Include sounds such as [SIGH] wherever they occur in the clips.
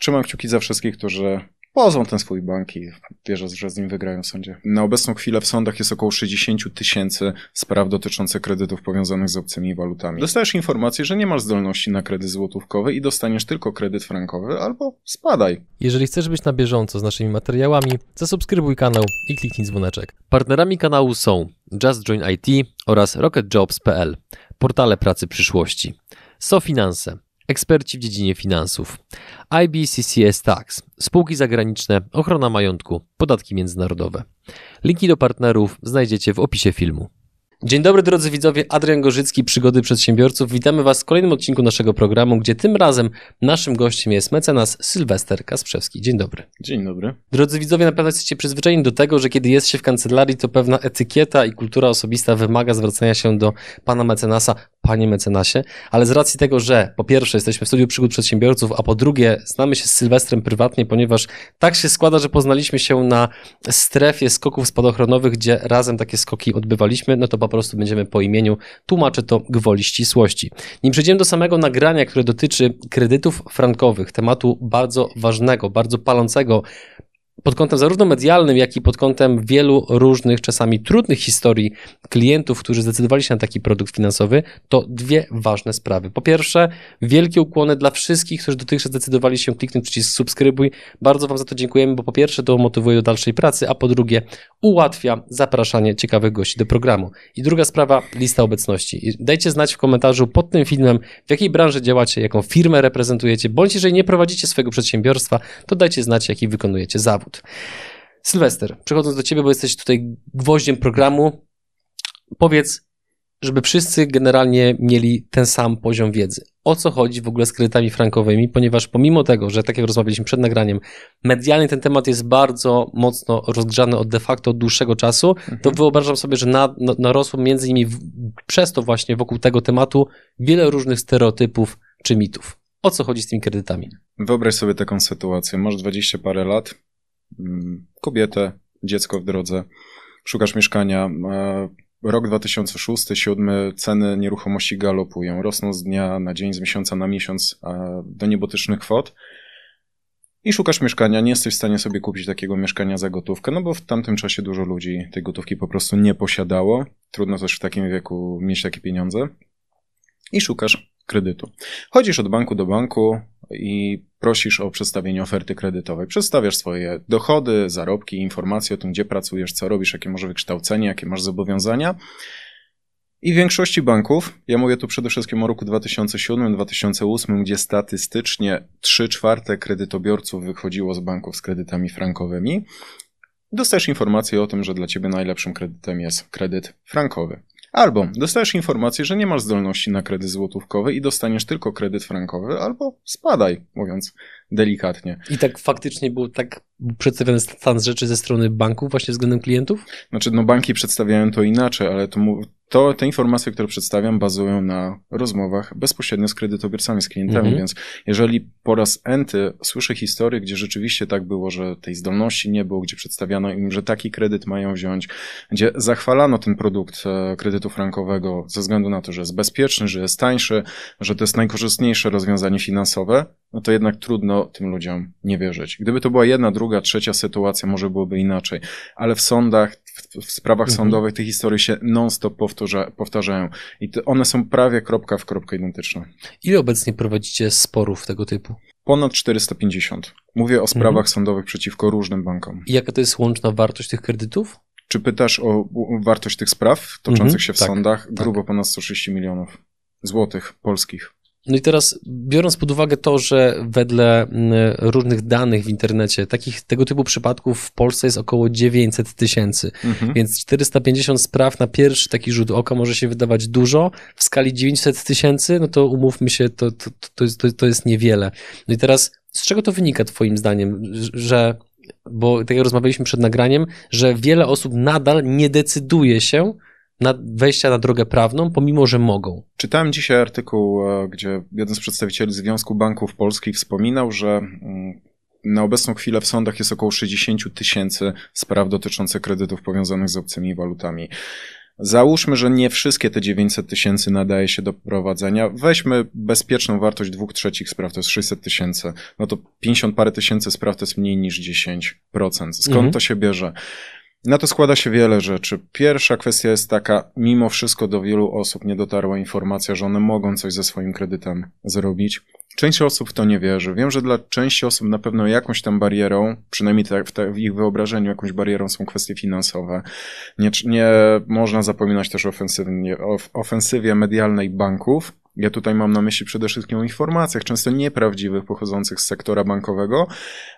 Trzymam kciuki za wszystkich, którzy pozwą ten swój bank i wierzę, że z nim wygrają w sądzie. Na obecną chwilę w sądach jest około 60 tysięcy spraw dotyczących kredytów powiązanych z obcymi walutami. Dostajesz informację, że nie masz zdolności na kredyt złotówkowy i dostaniesz tylko kredyt frankowy, albo spadaj. Jeżeli chcesz być na bieżąco z naszymi materiałami, zasubskrybuj kanał i kliknij dzwoneczek. Partnerami kanału są Just Join IT oraz RocketJobs.pl, portale pracy przyszłości. SoFinanse, eksperci w dziedzinie finansów. IBCCS Tax, spółki zagraniczne, ochrona majątku, podatki międzynarodowe. Linki do partnerów znajdziecie w opisie filmu. Dzień dobry drodzy widzowie, Adrian Gorzycki, Przygody Przedsiębiorców. Witamy Was w kolejnym odcinku naszego programu, gdzie tym razem naszym gościem jest mecenas Sylwester Kasprzewski. Dzień dobry. Dzień dobry. Drodzy widzowie, na pewno jesteście przyzwyczajeni do tego, że kiedy jest się w kancelarii, to pewna etykieta i kultura osobista wymaga zwracania się do pana mecenasa, panie mecenasie, ale z racji tego, że po pierwsze jesteśmy w studiu przygód przedsiębiorców, a po drugie znamy się z Sylwestrem prywatnie, ponieważ tak się składa, że poznaliśmy się na strefie skoków spadochronowych, gdzie razem takie skoki odbywaliśmy, no to po prostu będziemy po imieniu, tłumaczę to gwoli ścisłości. Nim przejdziemy do samego nagrania, które dotyczy kredytów frankowych, tematu bardzo ważnego, bardzo palącego, pod kątem zarówno medialnym, jak i pod kątem wielu różnych, czasami trudnych historii klientów, którzy zdecydowali się na taki produkt finansowy, to dwie ważne sprawy. Po pierwsze, wielkie ukłony dla wszystkich, którzy dotychczas zdecydowali się kliknąć przycisk subskrybuj. Bardzo Wam za to dziękujemy, bo po pierwsze to motywuje do dalszej pracy, a po drugie ułatwia zapraszanie ciekawych gości do programu. I druga sprawa, lista obecności. Dajcie znać w komentarzu pod tym filmem, w jakiej branży działacie, jaką firmę reprezentujecie, bądź jeżeli nie prowadzicie swojego przedsiębiorstwa, to dajcie znać, jaki wykonujecie zawód. Sylwester, przechodząc do Ciebie, bo jesteś tutaj gwoździem programu, powiedz, żeby wszyscy generalnie mieli ten sam poziom wiedzy. O co chodzi w ogóle z kredytami frankowymi, ponieważ pomimo tego, że tak jak rozmawialiśmy przed nagraniem, medialnie ten temat jest bardzo mocno rozgrzany od de facto od dłuższego czasu, mhm. to wyobrażam sobie, że na, na, narosło między innymi w, przez to właśnie wokół tego tematu wiele różnych stereotypów czy mitów. O co chodzi z tymi kredytami? Wyobraź sobie taką sytuację. Masz 20 parę lat, kobietę, dziecko w drodze, szukasz mieszkania. E, rok 2006-2007 ceny nieruchomości galopują, rosną z dnia na dzień, z miesiąca na miesiąc do niebotycznych kwot. I szukasz mieszkania, nie jesteś w stanie sobie kupić takiego mieszkania za gotówkę, no bo w tamtym czasie dużo ludzi tej gotówki po prostu nie posiadało. Trudno też w takim wieku mieć takie pieniądze. I szukasz kredytu. Chodzisz od banku do banku i prosisz o przedstawienie oferty kredytowej. Przedstawiasz swoje dochody, zarobki, informacje o tym, gdzie pracujesz, co robisz, jakie może wykształcenie, jakie masz zobowiązania. I w większości banków, ja mówię tu przede wszystkim o roku 2007-2008, gdzie statystycznie 3 czwarte kredytobiorców wychodziło z banków z kredytami frankowymi, dostajesz informację o tym, że dla ciebie najlepszym kredytem jest kredyt frankowy. Albo dostajesz informację, że nie masz zdolności na kredyt złotówkowy i dostaniesz tylko kredyt frankowy, albo spadaj, mówiąc delikatnie. I tak faktycznie był tak przedstawiony stan rzeczy ze strony banków właśnie względem klientów? Znaczy, no banki przedstawiają to inaczej, ale to, to te informacje, które przedstawiam, bazują na rozmowach bezpośrednio z kredytobiorcami, z klientami, mhm. więc jeżeli po raz enty słyszę historię, gdzie rzeczywiście tak było, że tej zdolności nie było, gdzie przedstawiano im, że taki kredyt mają wziąć, gdzie zachwalano ten produkt e, kredytu frankowego ze względu na to, że jest bezpieczny, że jest tańszy, że to jest najkorzystniejsze rozwiązanie finansowe, no to jednak trudno tym ludziom nie wierzyć. Gdyby to była jedna, druga, trzecia sytuacja, może byłoby inaczej, ale w sądach, w, w sprawach mhm. sądowych te historie się non-stop powtarza, powtarzają i one są prawie kropka w kropkę identyczne. Ile obecnie prowadzicie sporów tego typu? Ponad 450. Mówię o sprawach mhm. sądowych przeciwko różnym bankom. I jaka to jest łączna wartość tych kredytów? Czy pytasz o wartość tych spraw toczących mhm, się w tak, sądach? Tak. Grubo tak. ponad 130 milionów złotych polskich. No i teraz, biorąc pod uwagę to, że wedle mm, różnych danych w internecie, takich tego typu przypadków w Polsce jest około 900 tysięcy, mhm. więc 450 spraw na pierwszy taki rzut oka może się wydawać dużo. W skali 900 tysięcy, no to umówmy się, to, to, to, jest, to, to jest niewiele. No i teraz, z czego to wynika Twoim zdaniem, że bo tak jak rozmawialiśmy przed nagraniem, że wiele osób nadal nie decyduje się na wejścia na drogę prawną, pomimo że mogą. Czytałem dzisiaj artykuł, e, gdzie jeden z przedstawicieli Związku Banków Polskich wspominał, że mm, na obecną chwilę w sądach jest około 60 tysięcy spraw dotyczących kredytów powiązanych z obcymi walutami. Załóżmy, że nie wszystkie te 900 tysięcy nadaje się do prowadzenia. Weźmy bezpieczną wartość dwóch trzecich spraw, to jest 600 tysięcy. No to 50 parę tysięcy spraw to jest mniej niż 10%. Skąd mhm. to się bierze? Na to składa się wiele rzeczy. Pierwsza kwestia jest taka, mimo wszystko do wielu osób nie dotarła informacja, że one mogą coś ze swoim kredytem zrobić. Część osób w to nie wierzy. Wiem, że dla części osób na pewno jakąś tam barierą, przynajmniej w, ich wyobrażeniu, jakąś barierą są kwestie finansowe. Nie, nie można zapominać też o ofensywie medialnej banków. Ja tutaj mam na myśli przede wszystkim o informacjach, często nieprawdziwych, pochodzących z sektora bankowego,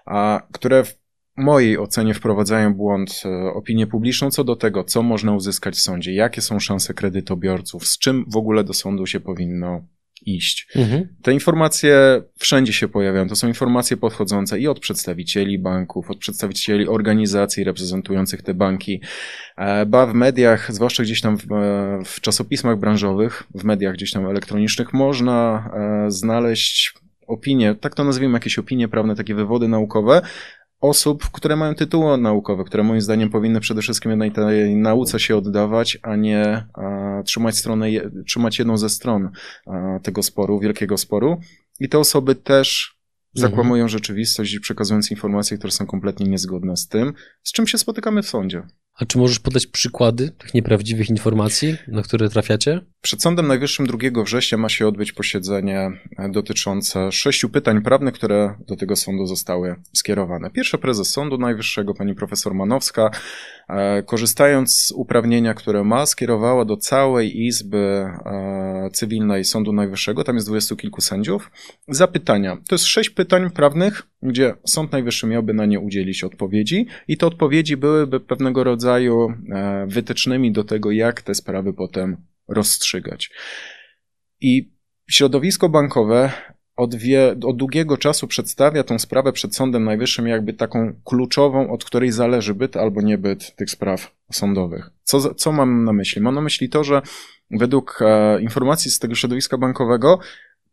a które w mojej ocenie wprowadzają błąd e, opinię publiczną co do tego, co można uzyskać w sądzie, jakie są szanse kredytobiorców, z czym w ogóle do sądu się powinno iść. Mhm. Te informacje wszędzie się pojawiają. To są informacje podchodzące i od przedstawicieli banków, od przedstawicieli organizacji reprezentujących te banki, e, ba w mediach, zwłaszcza gdzieś tam w, e, w czasopismach branżowych, w mediach gdzieś tam elektronicznych, można znaleźć opinie, tak to nazwijmy, jakieś opinie prawne, takie wywody naukowe, osób, które mają tytuły naukowe, które moim zdaniem powinny przede wszystkim jednej tej nauce się oddawać, a nie a, trzymać, stronę, trzymać jedną ze stron a, tego sporu, wielkiego sporu. I te osoby też zakłamują mhm. rzeczywistość, przekazując informacje, które są kompletnie niezgodne z tym, z czym się spotykamy w sądzie. A czy możesz podać przykłady tych nieprawdziwych informacji, na które trafiacie? Przed Sądem Najwyższym 2 września ma się odbyć posiedzenie dotyczące sześciu pytań prawnych, które do tego sądu zostały skierowane. Pierwsza prezes Sądu Najwyższego, pani profesor Manowska, e, korzystając z uprawnienia, które ma, skierowała do całej Izby e, Cywilnej Sądu Najwyższego, tam jest dwudziestu kilku sędziów, zapytania. To jest sześć pytań prawnych, gdzie Sąd Najwyższy miałby na nie udzielić odpowiedzi i te odpowiedzi byłyby pewnego rodzaju wytycznymi do tego, jak te sprawy potem rozstrzygać. I środowisko bankowe od, wie, od długiego czasu przedstawia tą sprawę przed Sądem Najwyższym jakby taką kluczową, od której zależy byt albo niebyt tych spraw sądowych. Co, co mam na myśli? Mam na myśli to, że według e, informacji z tego środowiska bankowego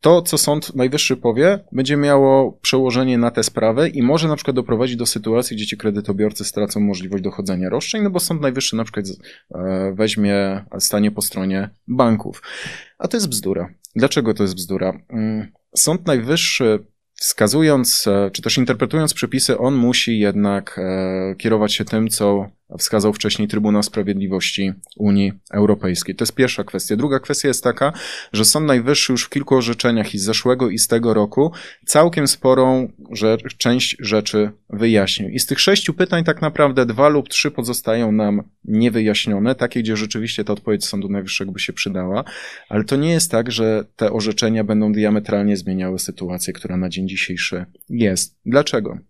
to, co Sąd Najwyższy powie, będzie miało przełożenie na te sprawy i może na przykład doprowadzić do sytuacji, gdzie ci kredytobiorcy stracą możliwość dochodzenia roszczeń, no bo Sąd Najwyższy na przykład e, weźmie, stanie po stronie banków. A to jest bzdura. Dlaczego to jest bzdura? Mm, Sąd Najwyższy wskazując, e, czy też interpretując przepisy, on musi jednak e, kierować się tym, co wskazał wcześniej Trybunał Sprawiedliwości Unii Europejskiej. To jest pierwsza kwestia. Druga kwestia jest taka, że Sąd Najwyższy już w kilku orzeczeniach i z zeszłego i z tego roku całkiem sporą rzecz, część rzeczy wyjaśnił. I z tych sześciu pytań tak naprawdę dwa lub trzy pozostają nam niewyjaśnione, takie, gdzie rzeczywiście ta odpowiedź Sądu Najwyższego by się przydała, ale to nie jest tak, że te orzeczenia będą diametralnie zmieniały sytuację, która na dzień dzisiejszy jest. Dlaczego?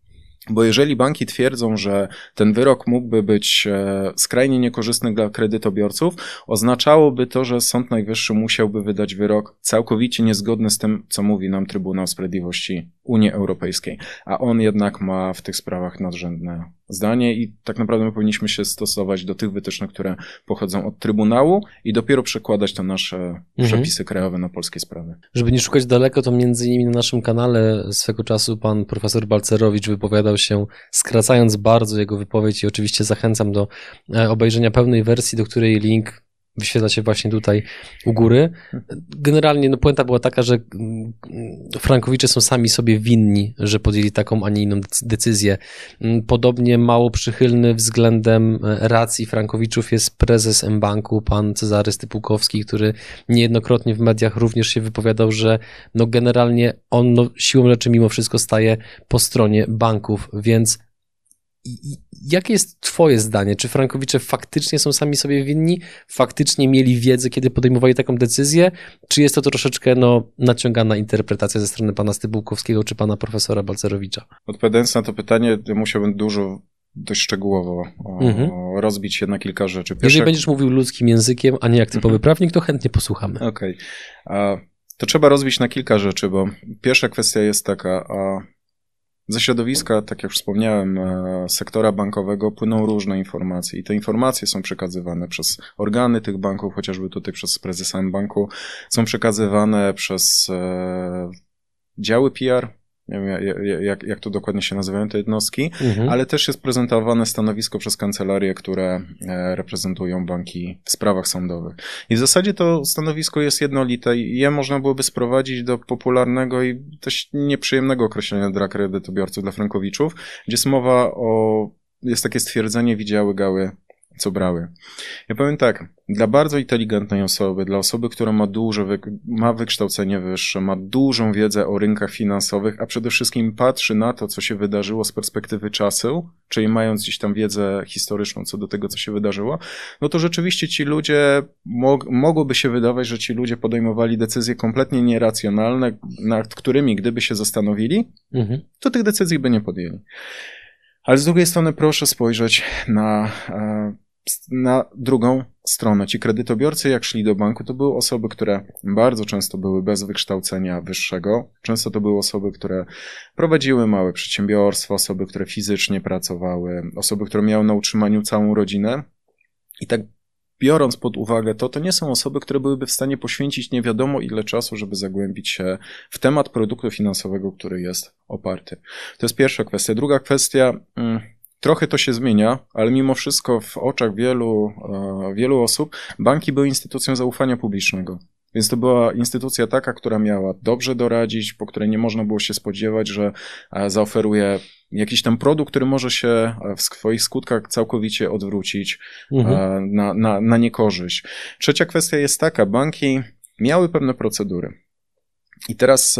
Bo jeżeli banki twierdzą, że ten wyrok mógłby być e, skrajnie niekorzystny dla kredytobiorców, oznaczałoby to, że Sąd Najwyższy musiałby wydać wyrok całkowicie niezgodny z tym, co mówi nam Trybunał Sprawiedliwości Unii Europejskiej. A on jednak ma w tych sprawach nadrzędne zdanie i tak naprawdę my powinniśmy się stosować do tych wytycznych, które pochodzą od Trybunału i dopiero przekładać to nasze mhm. przepisy krajowe na polskie sprawy. Żeby nie szukać daleko, to między innymi na naszym kanale swego czasu pan profesor Balcerowicz wypowiadał się, skracając bardzo jego wypowiedź i oczywiście zachęcam do e, obejrzenia pełnej wersji, do której link wyświetla się właśnie tutaj u góry. Generalnie no, puenta była taka, że mm, Frankowicze są sami sobie winni, że podjęli taką, a nie inną decyzję. Mm, podobnie mało przychylny względem e, racji Frankowiczów jest prezes M-Banku, pan Cezary Stypułkowski, który niejednokrotnie w mediach również się wypowiadał, że no generalnie on no, siłą rzeczy mimo wszystko staje po stronie banków, więc Jakie jest Twoje zdanie? Czy Frankowicze faktycznie są sami sobie winni? Faktycznie mieli wiedzę, kiedy podejmowali taką decyzję? Czy jest to troszeczkę no, naciągana interpretacja ze strony pana Stybułkowskiego czy pana profesora Balcerowicza? Odpowiadając na to pytanie, musiałbym dużo dość szczegółowo mhm. rozbić się na kilka rzeczy. Pierwsze... Jeżeli będziesz mówił ludzkim językiem, a nie jak typowy mhm. prawnik, to chętnie posłuchamy. Okej. Okay. To trzeba rozbić na kilka rzeczy, bo pierwsza kwestia jest taka, a ze środowiska, tak jak wspomniałem, e, sektora bankowego płyną różne informacje i te informacje są przekazywane przez organy tych banków, chociażby tutaj przez prezesa banku, są przekazywane przez e, działy PR, nie wiem jak, jak to dokładnie się nazywają te jednostki, mhm. ale też jest prezentowane stanowisko przez kancelarię, które e, reprezentują banki w sprawach sądowych. I w zasadzie to stanowisko jest jednolite i je można byłoby sprowadzić do popularnego i dość nieprzyjemnego określenia dla kredytobiorców, dla frankowiczów, gdzie jest mowa o, jest takie stwierdzenie, widziały gały co brały. Ja powiem tak, dla bardzo inteligentnej osoby, dla osoby, która ma dużo, ma wykształcenie wyższe, ma dużą wiedzę o rynkach finansowych, a przede wszystkim patrzy na to, co się wydarzyło z perspektywy czasu, czyli mając gdzieś tam wiedzę historyczną co do tego, co się wydarzyło, no to rzeczywiście ci ludzie, mog mogłoby się wydawać, że ci ludzie podejmowali decyzje kompletnie nieracjonalne, nad którymi gdyby się zastanowili, mhm. to tych decyzji by nie podjęli. Ale z drugiej strony proszę spojrzeć na e, na drugą stronę. Ci kredytobiorcy, jak szli do banku, to były osoby, które bardzo często były bez wykształcenia wyższego. Często to były osoby, które prowadziły małe przedsiębiorstwa, osoby, które fizycznie pracowały, osoby, które miały na utrzymaniu całą rodzinę. I tak biorąc pod uwagę to, to nie są osoby, które byłyby w stanie poświęcić nie wiadomo ile czasu, żeby zagłębić się w temat produktu finansowego, który jest oparty. To jest pierwsza kwestia. Druga kwestia. Hmm, Trochę to się zmienia, ale mimo wszystko w oczach wielu, e, wielu osób banki były instytucją zaufania publicznego. Więc to była instytucja taka, która miała dobrze doradzić, po której nie można było się spodziewać, że e, zaoferuje jakiś tam produkt, który może się e, w swoich skutkach całkowicie odwrócić mhm. na, na, na niekorzyść. Trzecia kwestia jest taka, banki miały pewne procedury. I teraz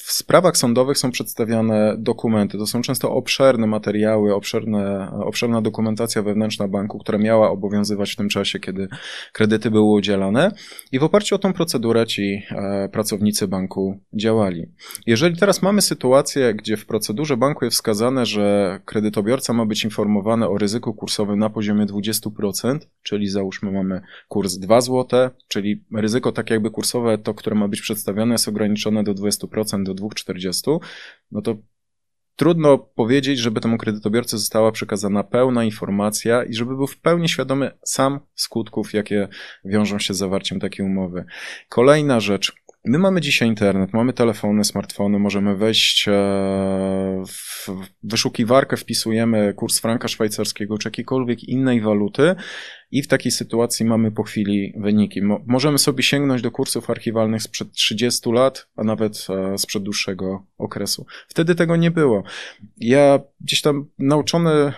w sprawach sądowych są przedstawiane dokumenty. To są często obszerne materiały, obszerne, obszerna dokumentacja wewnętrzna banku, która miała obowiązywać w tym czasie, kiedy kredyty były udzielane. I w oparciu o tą procedurę ci e, pracownicy banku działali. Jeżeli teraz mamy sytuację, gdzie w procedurze banku jest wskazane, że kredytobiorca ma być informowany o ryzyku kursowym na poziomie 20%, czyli załóżmy mamy kurs 2 zł, czyli ryzyko tak jakby kursowe, to, które ma być przedstawione, jest ograniczone do 20%, do 2,40, no to trudno powiedzieć, żeby temu kredytobiorcy została przekazana pełna informacja i żeby był w pełni świadomy sam skutków, jakie wiążą się z zawarciem takiej umowy. Kolejna rzecz. My mamy dzisiaj internet, mamy telefony, smartfony, możemy wejść e, w wyszukiwarkę, wpisujemy kurs franka szwajcarskiego czy jakiejkolwiek innej waluty i w takiej sytuacji mamy po chwili wyniki. możemy sobie sięgnąć do kursów archiwalnych sprzed 30 lat, a nawet e, sprzed dłuższego okresu. Wtedy tego nie było. Ja gdzieś tam nauczony e,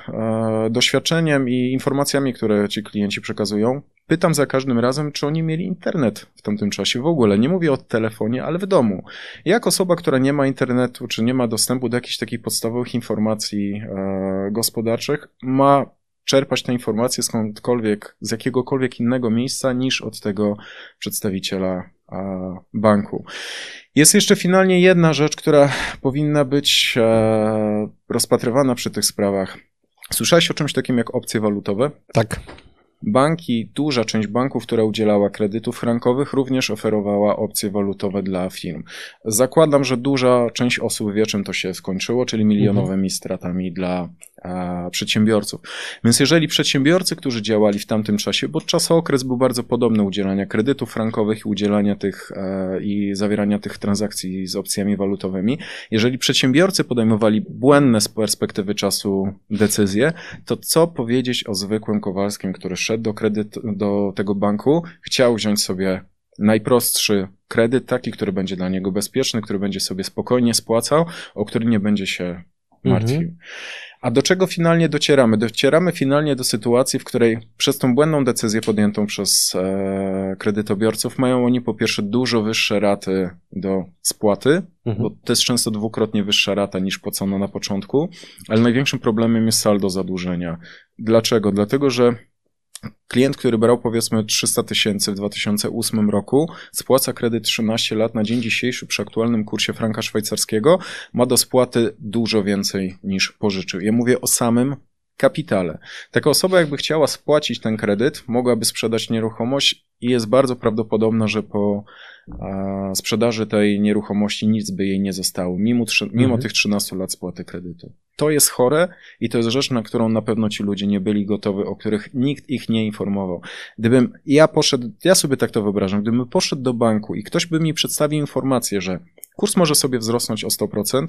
doświadczeniem i informacjami, które ci klienci przekazują, pytam za każdym razem, czy oni mieli internet w tamtym czasie w ogóle. Nie mówię o telefonie, ale w domu. Jak osoba, która nie ma internetu, czy nie ma dostępu do jakichś takich podstawowych informacji e, gospodarczych, ma czerpać te informacje skądkolwiek, z jakiegokolwiek innego miejsca niż od tego przedstawiciela banku. Jest jeszcze finalnie jedna rzecz, która powinna być e, rozpatrywana przy tych sprawach. Słyszałeś o czymś takim jak opcje walutowe? Tak. Banki, duża część banków, która udzielała kredytów frankowych, również oferowała opcje walutowe dla firm. Zakładam, że duża część osób wie, czym to się skończyło, czyli milionowymi mhm. stratami dla przedsiębiorców. Więc jeżeli przedsiębiorcy, którzy działali w tamtym czasie, bo czasokres był bardzo podobny udzielania kredytów frankowych i udzielania tych e, i zawierania tych transakcji z opcjami walutowymi, jeżeli przedsiębiorcy podejmowali błędne z perspektywy czasu decyzje, to co powiedzieć o zwykłym Kowalskim, który szedł do, kredyt, do tego banku, chciał wziąć sobie najprostszy kredyt, taki, który będzie dla niego bezpieczny, który będzie sobie spokojnie spłacał, o który nie będzie się martwił. Mhm. A do czego finalnie docieramy? Docieramy finalnie do sytuacji, w której przez tą błędną decyzję podjętą przez e, kredytobiorców mają oni po pierwsze dużo wyższe raty do spłaty, mhm. bo to jest często dwukrotnie wyższa rata niż płacona na początku, ale największym problemem jest saldo zadłużenia. Dlaczego? Dlatego, że Klient, który brał powiedzmy 300 tysięcy w 2008 roku, spłaca kredyt 13 lat na dzień dzisiejszy przy aktualnym kursie franka szwajcarskiego, ma do spłaty dużo więcej niż pożyczył. Ja mówię o samym kapitale. Taka osoba, jakby chciała spłacić ten kredyt, mogłaby sprzedać nieruchomość i jest bardzo prawdopodobne, że po sprzedaży tej nieruchomości nic by jej nie zostało, mimo, mimo mhm. tych 13 lat spłaty kredytu. To jest chore i to jest rzecz, na którą na pewno ci ludzie nie byli gotowi, o których nikt ich nie informował. Gdybym ja poszedł, ja sobie tak to wyobrażam, gdybym poszedł do banku i ktoś by mi przedstawił informację, że kurs może sobie wzrosnąć o 100%,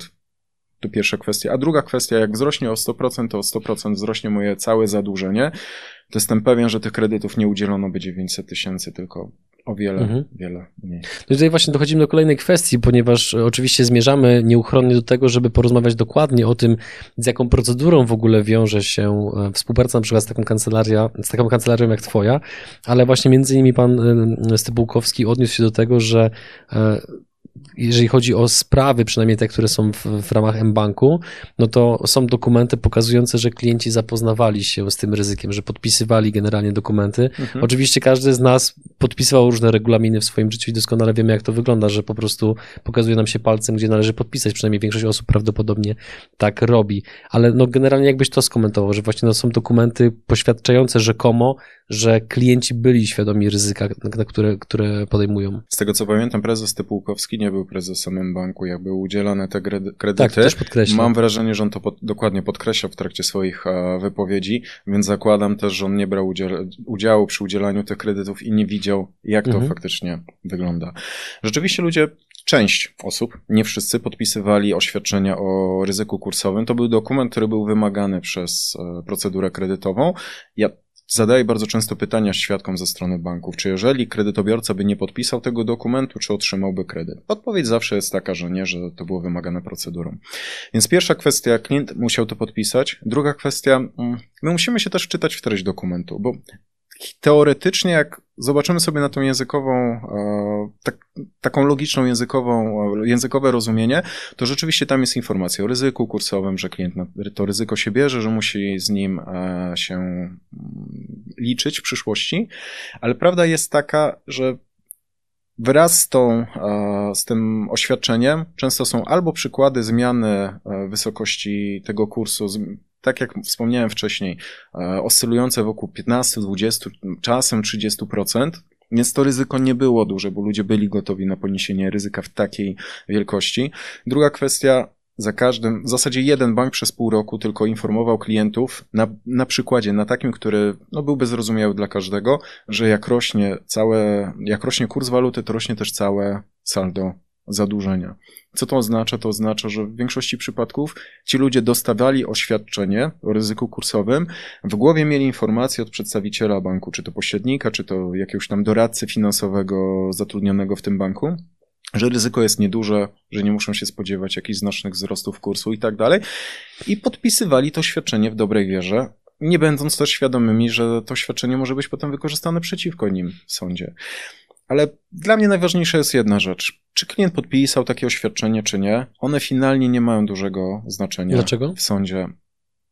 to pierwsza kwestia. A druga kwestia, jak wzrośnie o 100%, to o 100% wzrośnie moje całe zadłużenie. To jestem pewien, że tych kredytów nie udzielono by 900 tysięcy, tylko o wiele, mhm. wiele mniej. No tutaj właśnie dochodzimy do kolejnej kwestii, ponieważ oczywiście zmierzamy nieuchronnie do tego, żeby porozmawiać dokładnie o tym, z jaką procedurą w ogóle wiąże się e, współpraca na przykład z taką, kancelaria, z taką kancelarią jak twoja, ale właśnie między innymi pan e, Stybułkowski odniósł się do tego, że e, jeżeli chodzi o sprawy, przynajmniej te, które są w, w ramach mBanku, no to są dokumenty pokazujące, że klienci zapoznawali się z tym ryzykiem, że podpisywali generalnie dokumenty. Mhm. Oczywiście każdy z nas podpisywał różne regulaminy w swoim życiu i doskonale wiemy, jak to wygląda, że po prostu pokazuje nam się palcem, gdzie należy podpisać. Przynajmniej większość osób prawdopodobnie tak robi. Ale no generalnie jakbyś to skomentował, że właśnie no są dokumenty poświadczające rzekomo, że klienci byli świadomi ryzyka, na które, które podejmują. Z tego co pamiętam, prezes Typułkowski nie był prezesem banku, jak były udzielane te kredyty. Tak, też podkreślam. Mam wrażenie, że on to pod, dokładnie podkreślał w trakcie swoich a, wypowiedzi, więc zakładam też, że on nie brał udział, udziału przy udzielaniu tych kredytów i nie widział, jak to mhm. faktycznie wygląda. Rzeczywiście ludzie część osób, nie wszyscy, podpisywali oświadczenia o ryzyku kursowym. To był dokument, który był wymagany przez e, procedurę kredytową. Ja Zadaję bardzo często pytania świadkom ze strony banków, czy jeżeli kredytobiorca by nie podpisał tego dokumentu, czy otrzymałby kredyt. Odpowiedź zawsze jest taka, że nie, że to było wymagane procedurą. Więc pierwsza kwestia, klient musiał to podpisać. Druga kwestia, mm, my musimy się też czytać w treść dokumentu, bo teoretycznie, jak zobaczymy sobie na tą językową, e, tak, taką logiczną językową, e, językowe rozumienie, to rzeczywiście tam jest informacja o ryzyku kursowym, że klient to ryzyko się bierze, że musi z nim e, się liczyć w przyszłości, ale prawda jest taka, że Wraz z, tą, z tym oświadczeniem często są albo przykłady zmiany wysokości tego kursu, tak jak wspomniałem wcześniej, e, oscylujące wokół 15, 20, czasem 30%. Więc to ryzyko nie było duże, bo ludzie byli gotowi na poniesienie ryzyka w takiej wielkości. Druga kwestia, za każdym, w zasadzie jeden bank przez pół roku tylko informował klientów na, na przykładzie, na takim, który no, byłby zrozumiały dla każdego, że jak rośnie całe, jak rośnie kurs waluty, to rośnie też całe saldo zadłużenia. Co to oznacza? To oznacza, że w większości przypadków ci ludzie dostawali oświadczenie o ryzyku kursowym, w głowie mieli informację od przedstawiciela banku, czy to pośrednika, czy to jakiegoś tam doradcy finansowego zatrudnionego w tym banku, że ryzyko jest nieduże, że nie muszą się spodziewać jakichś znacznych wzrostów kursu i tak dalej. I podpisywali to świadczenie w dobrej wierze, nie będąc też świadomymi, że to świadczenie może być potem wykorzystane przeciwko nim w sądzie. Ale dla mnie najważniejsza jest jedna rzecz. Czy klient podpisał takie oświadczenie, czy nie, one finalnie nie mają dużego znaczenia Dlaczego? w sądzie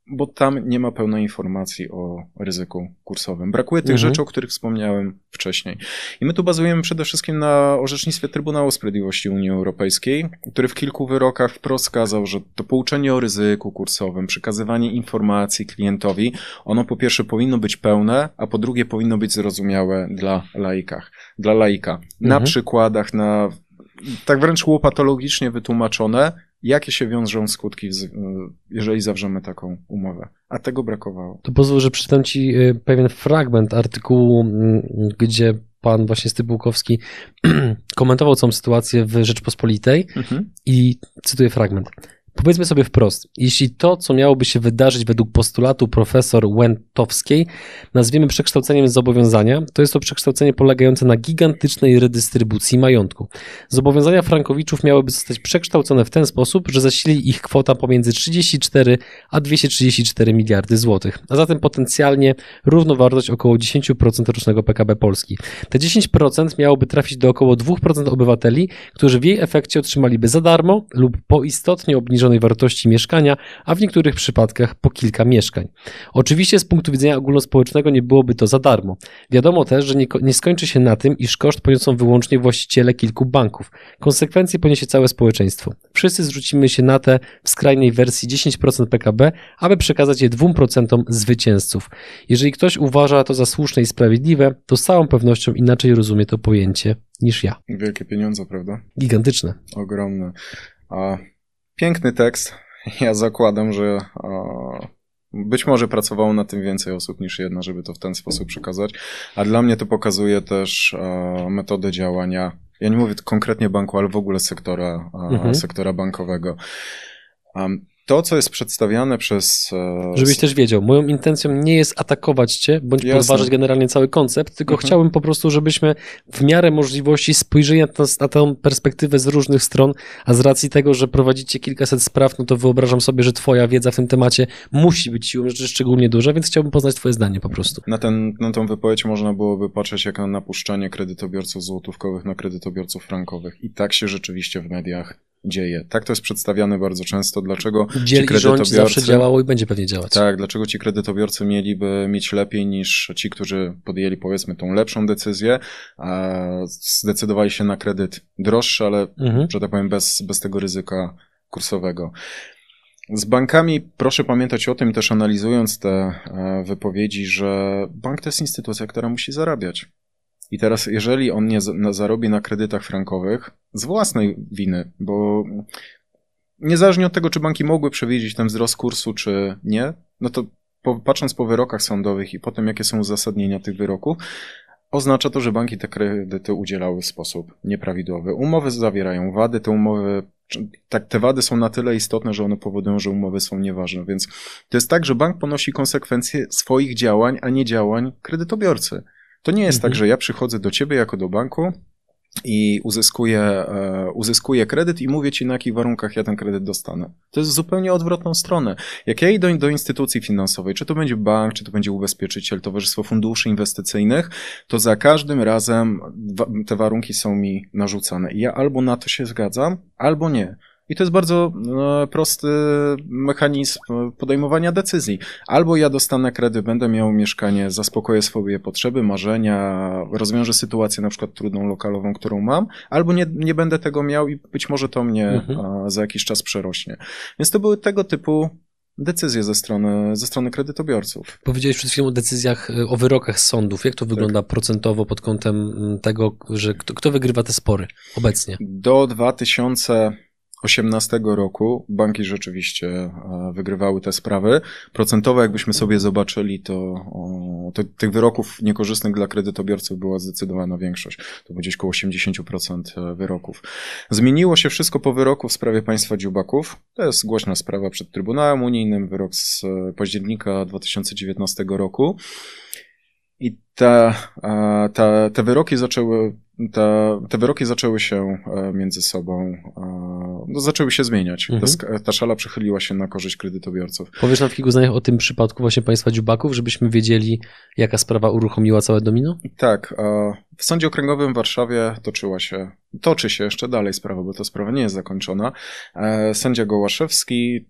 bo tam nie ma pełnej informacji o ryzyku kursowym. Brakuje tych mhm. rzeczy, o których wspomniałem wcześniej. I my tu bazujemy przede wszystkim na orzecznictwie Trybunału Sprawiedliwości Unii Europejskiej, który w kilku wyrokach wprost skazał, że to pouczenie o ryzyku kursowym, przekazywanie informacji klientowi, ono po pierwsze powinno być pełne, a po drugie powinno być zrozumiałe dla laikach, dla laika. Mhm. Na przykładach, na tak wręcz łopatologicznie wytłumaczone, jakie się wiążą skutki, jeżeli zawrzemy taką umowę. A tego brakowało. To pozwól, że przeczytam Ci y, pewien fragment artykułu, mm, gdzie pan właśnie Stybułkowski [CLEARS THROAT] komentował całą sytuację w Rzeczpospolitej mhm. i cytuję fragment. Powiedzmy sobie wprost, jeśli to, co miałoby się wydarzyć według postulatu profesor Łętowskiej, nazwiemy przekształceniem zobowiązania, to jest to przekształcenie polegające na gigantycznej redystrybucji majątku. Zobowiązania frankowiczów miałyby zostać przekształcone w ten sposób, że zasili ich kwota pomiędzy 34 a 234 miliardy złotych, a zatem potencjalnie równowartość około 10% rocznego PKB Polski. Te 10% miałoby trafić do około 2% obywateli, którzy w jej efekcie otrzymaliby za darmo lub po istotnie obniżonej obniżonej wartości mieszkania, a w niektórych przypadkach po kilka mieszkań. Oczywiście z punktu widzenia ogólnospołecznego nie byłoby to za darmo. Wiadomo też, że nie, nie skończy się na tym, iż koszt poniosą wyłącznie właściciele kilku banków. Konsekwencje poniesie całe społeczeństwo. Wszyscy zwrócimy się na te w skrajnej wersji 10% PKB, aby przekazać je 2% zwycięzców. Jeżeli ktoś uważa to za słuszne i sprawiedliwe, to z całą pewnością inaczej rozumie to pojęcie niż ja. Wielkie pieniądze, prawda? Gigantyczne. Ogromne. A, piękny tekst. Ja zakładam, że a, być może pracowało na tym więcej osób niż jedna, żeby to w ten sposób przekazać. A dla mnie to pokazuje też a, metodę działania. Ja nie mówię konkretnie banku, ale w ogóle sektora, Mhm. sektora bankowego. Um, to, co jest przedstawiane przez. e, Żebyś też wiedział, moją intencją nie jest atakować cię, bądź Jasne. podważać generalnie cały koncept, tylko Mhm. chciałbym po prostu, żebyśmy w miarę możliwości spojrzeli na, na tę perspektywę z różnych stron, a z racji tego, że prowadzicie kilkaset spraw, no to wyobrażam sobie, że twoja wiedza w tym temacie musi być siłą rzeczy szczególnie duża, więc chciałbym poznać twoje zdanie po prostu. Na, ten, na tą wypowiedź można byłoby patrzeć jak na napuszczanie kredytobiorców złotówkowych na kredytobiorców frankowych. I tak się rzeczywiście w mediach dzieje. Tak to jest przedstawiane bardzo często. Dlaczego Dziel ci rządź zawsze kredytobiorcy- działało i będzie pewnie działać. Tak, dlaczego ci kredytobiorcy mieliby mieć lepiej niż ci, którzy podjęli powiedzmy tą lepszą decyzję, a zdecydowali się na kredyt droższy, ale Mhm. że tak powiem bez, bez tego ryzyka kursowego. Z bankami proszę pamiętać o tym, też analizując te e, wypowiedzi, że bank to jest instytucja, która musi zarabiać. I teraz, jeżeli on nie zarobi na kredytach frankowych z własnej winy, bo niezależnie od tego, czy banki mogły przewidzieć ten wzrost kursu, czy nie, no to po, patrząc po wyrokach sądowych i po tym, jakie są uzasadnienia tych wyroków, oznacza to, że banki te kredyty udzielały w sposób nieprawidłowy. Umowy zawierają wady, te umowy, tak, te wady są na tyle istotne, że one powodują, że umowy są nieważne. Więc to jest tak, że bank ponosi konsekwencje swoich działań, a nie działań kredytobiorcy. To nie jest Mhm. tak, że ja przychodzę do ciebie jako do banku i uzyskuję, e, uzyskuję kredyt i mówię ci, na jakich warunkach ja ten kredyt dostanę. To jest zupełnie odwrotną stronę. Jak ja idę do instytucji finansowej, czy to będzie bank, czy to będzie ubezpieczyciel, towarzystwo funduszy inwestycyjnych, to za każdym razem te warunki są mi narzucane. I ja albo na to się zgadzam, albo nie. I to jest bardzo e, prosty mechanizm podejmowania decyzji. Albo ja dostanę kredyt, będę miał mieszkanie, zaspokoję swoje potrzeby, marzenia, rozwiążę sytuację na przykład trudną lokalową, którą mam, albo nie, nie będę tego miał i być może to mnie Mhm. za jakiś czas przerośnie. Więc to były tego typu decyzje ze strony, ze strony kredytobiorców. Powiedziałeś przed chwilą o decyzjach, y, o wyrokach sądów. Jak to wygląda procentowo pod kątem mm, tego, że kto, kto wygrywa te spory obecnie? Do 2018 roku banki rzeczywiście e, wygrywały te sprawy. Procentowo, jakbyśmy sobie zobaczyli, to, tych wyroków niekorzystnych dla kredytobiorców była zdecydowana większość. To było gdzieś około 80% wyroków. Zmieniło się wszystko po wyroku w sprawie państwa dziubaków. To jest głośna sprawa przed Trybunałem Unijnym, wyrok z e, października 2019 roku. I te, e, te, te wyroki zaczęły, te, te wyroki zaczęły się e, między sobą, e, no, zaczęły się zmieniać. Mhm. Ta, ta szala przychyliła się na korzyść kredytobiorców. Powiesz nam w kilku zdaniach o tym przypadku właśnie państwa dziubaków, żebyśmy wiedzieli, jaka sprawa uruchomiła całe domino? Tak, w Sądzie Okręgowym w Warszawie toczyła się, toczy się jeszcze dalej sprawa, bo ta sprawa nie jest zakończona. Sędzia Gołaszewski,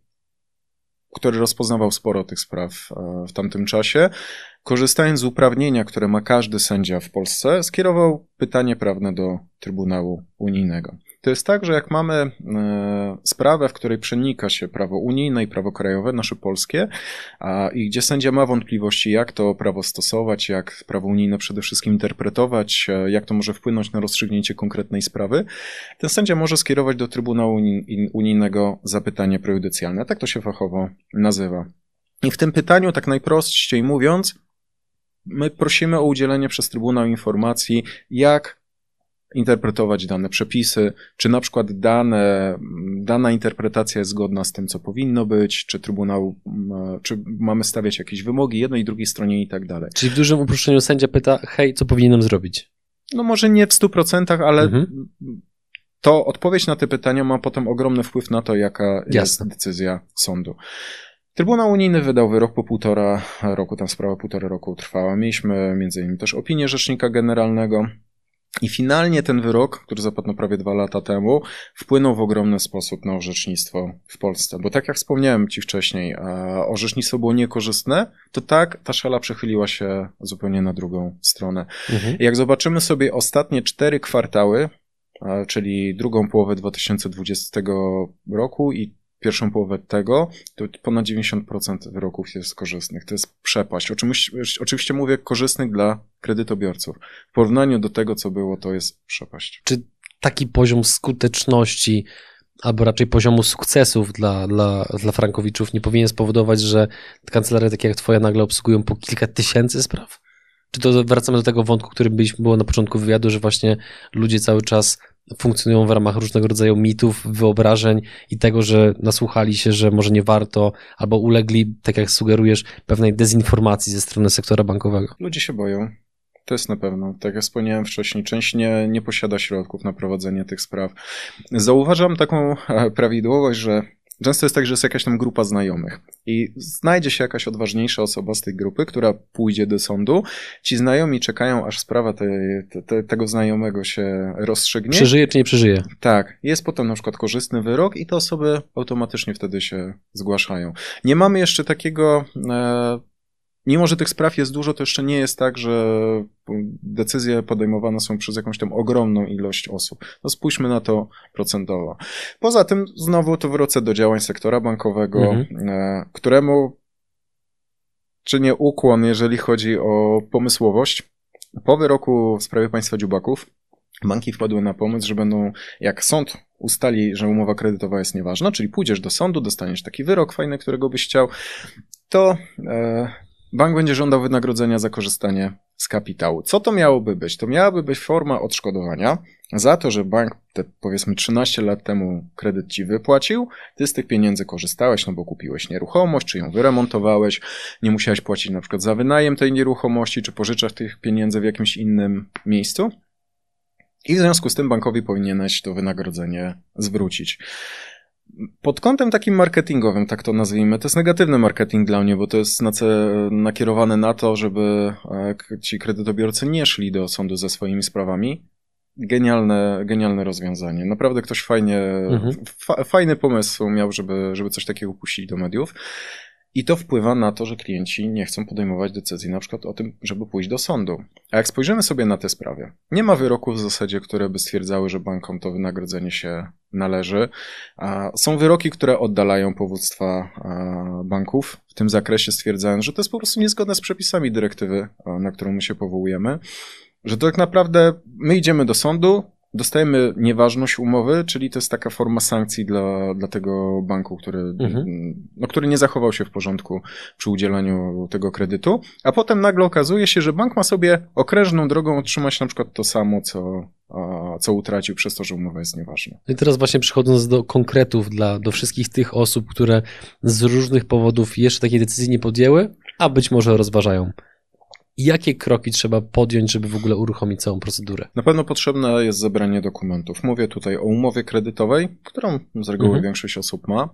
który rozpoznawał sporo tych spraw e, w tamtym czasie, korzystając z uprawnienia, które ma każdy sędzia w Polsce, skierował pytanie prawne do Trybunału Unijnego. To jest tak, że jak mamy e, sprawę, w której przenika się prawo unijne i prawo krajowe, nasze polskie, a, i gdzie sędzia ma wątpliwości, jak to prawo stosować, jak prawo unijne przede wszystkim interpretować, e, jak to może wpłynąć na rozstrzygnięcie konkretnej sprawy, ten sędzia może skierować do Trybunału Uni- Unijnego zapytanie prejudycjalne. Tak to się fachowo nazywa. I w tym pytaniu, tak najprościej mówiąc, my prosimy o udzielenie przez Trybunał informacji, jak interpretować dane przepisy, czy na przykład dane, dana interpretacja jest zgodna z tym, co powinno być, czy Trybunał, czy mamy stawiać jakieś wymogi jednej i drugiej stronie i tak dalej. Czyli w dużym uproszczeniu sędzia pyta, hej, co powinienem zrobić? No może nie w 100%, ale Mhm. to odpowiedź na te pytania ma potem ogromny wpływ na to, jaka Jasne. jest decyzja sądu. Trybunał Unijny wydał wyrok po półtora roku, tam sprawa półtora roku trwała. Mieliśmy między innymi też opinię Rzecznika Generalnego. I finalnie ten wyrok, który zapadł prawie dwa lata temu, wpłynął w ogromny sposób na orzecznictwo w Polsce. Bo tak jak wspomniałem Ci wcześniej, orzecznictwo było niekorzystne, to tak ta szala przechyliła się zupełnie na drugą stronę. Mhm. Jak zobaczymy sobie ostatnie cztery kwartały, czyli drugą połowę 2020 roku i pierwszą połowę tego, to ponad 90% wyroków jest korzystnych. To jest przepaść. Oczywiście, oczywiście mówię korzystnych dla kredytobiorców. W porównaniu do tego, co było, to jest przepaść. Czy taki poziom skuteczności albo raczej poziomu sukcesów dla, dla, dla frankowiczów nie powinien spowodować, że kancelarie takie jak twoja nagle obsługują po kilka tysięcy spraw? Czy to wracamy do tego wątku, który było na początku wywiadu, że właśnie ludzie cały czas funkcjonują w ramach różnego rodzaju mitów, wyobrażeń i tego, że nasłuchali się, że może nie warto, albo ulegli, tak jak sugerujesz, pewnej dezinformacji ze strony sektora bankowego. Ludzie się boją. To jest na pewno. Tak jak wspomniałem wcześniej, część nie, nie posiada środków na prowadzenie tych spraw. Zauważam taką e, prawidłowość, że Często jest tak, że jest jakaś tam grupa znajomych i znajdzie się jakaś odważniejsza osoba z tej grupy, która pójdzie do sądu. Ci znajomi czekają, aż sprawa te, te, tego znajomego się rozstrzygnie. Przeżyje czy nie przeżyje? Tak. Jest potem na przykład korzystny wyrok i te osoby automatycznie wtedy się zgłaszają. Nie mamy jeszcze takiego e, mimo że tych spraw jest dużo, to jeszcze nie jest tak, że decyzje podejmowane są przez jakąś tam ogromną ilość osób. No spójrzmy na to procentowo. Poza tym znowu to wrócę do działań sektora bankowego, mhm. E, któremu czynię ukłon, jeżeli chodzi o pomysłowość. Po wyroku w sprawie państwa dziubaków banki wpadły na pomysł, że będą, jak sąd ustali, że umowa kredytowa jest nieważna, czyli pójdziesz do sądu, dostaniesz taki wyrok fajny, którego byś chciał, to e, bank będzie żądał wynagrodzenia za korzystanie z kapitału. Co to miałoby być? To miałaby być forma odszkodowania za to, że bank te powiedzmy 13 lat temu kredyt ci wypłacił, ty z tych pieniędzy korzystałeś, no bo kupiłeś nieruchomość, czy ją wyremontowałeś, nie musiałeś płacić na przykład za wynajem tej nieruchomości, czy pożyczasz tych pieniędzy w jakimś innym miejscu. I w związku z tym bankowi powinieneś to wynagrodzenie zwrócić. Pod kątem takim marketingowym, tak to nazwijmy, to jest negatywny marketing dla mnie, bo to jest nakierowane na to, żeby e, ci kredytobiorcy nie szli do sądu ze swoimi sprawami. Genialne, genialne rozwiązanie. Naprawdę ktoś fajnie, mhm. fa, fajny pomysł miał, żeby, żeby coś takiego puścić do mediów. I to wpływa na to, że klienci nie chcą podejmować decyzji na przykład o tym, żeby pójść do sądu. A jak spojrzymy sobie na tę sprawę, nie ma wyroków w zasadzie, które by stwierdzały, że bankom to wynagrodzenie się należy. Są wyroki, które oddalają powództwa banków w tym zakresie, stwierdzając, że to jest po prostu niezgodne z przepisami dyrektywy, na którą my się powołujemy. Że to tak naprawdę my idziemy do sądu, dostajemy nieważność umowy, czyli to jest taka forma sankcji dla, dla tego banku, który, mhm. no, który nie zachował się w porządku przy udzielaniu tego kredytu, a potem nagle okazuje się, że bank ma sobie okrężną drogą otrzymać na przykład to samo, co, co utracił przez to, że umowa jest nieważna. I teraz właśnie przechodząc do konkretów dla, do wszystkich tych osób, które z różnych powodów jeszcze takiej decyzji nie podjęły, a być może rozważają jakie kroki trzeba podjąć, żeby w ogóle uruchomić całą procedurę? Na pewno potrzebne jest zebranie dokumentów. Mówię tutaj o umowie kredytowej, którą z reguły mhm. większość osób ma.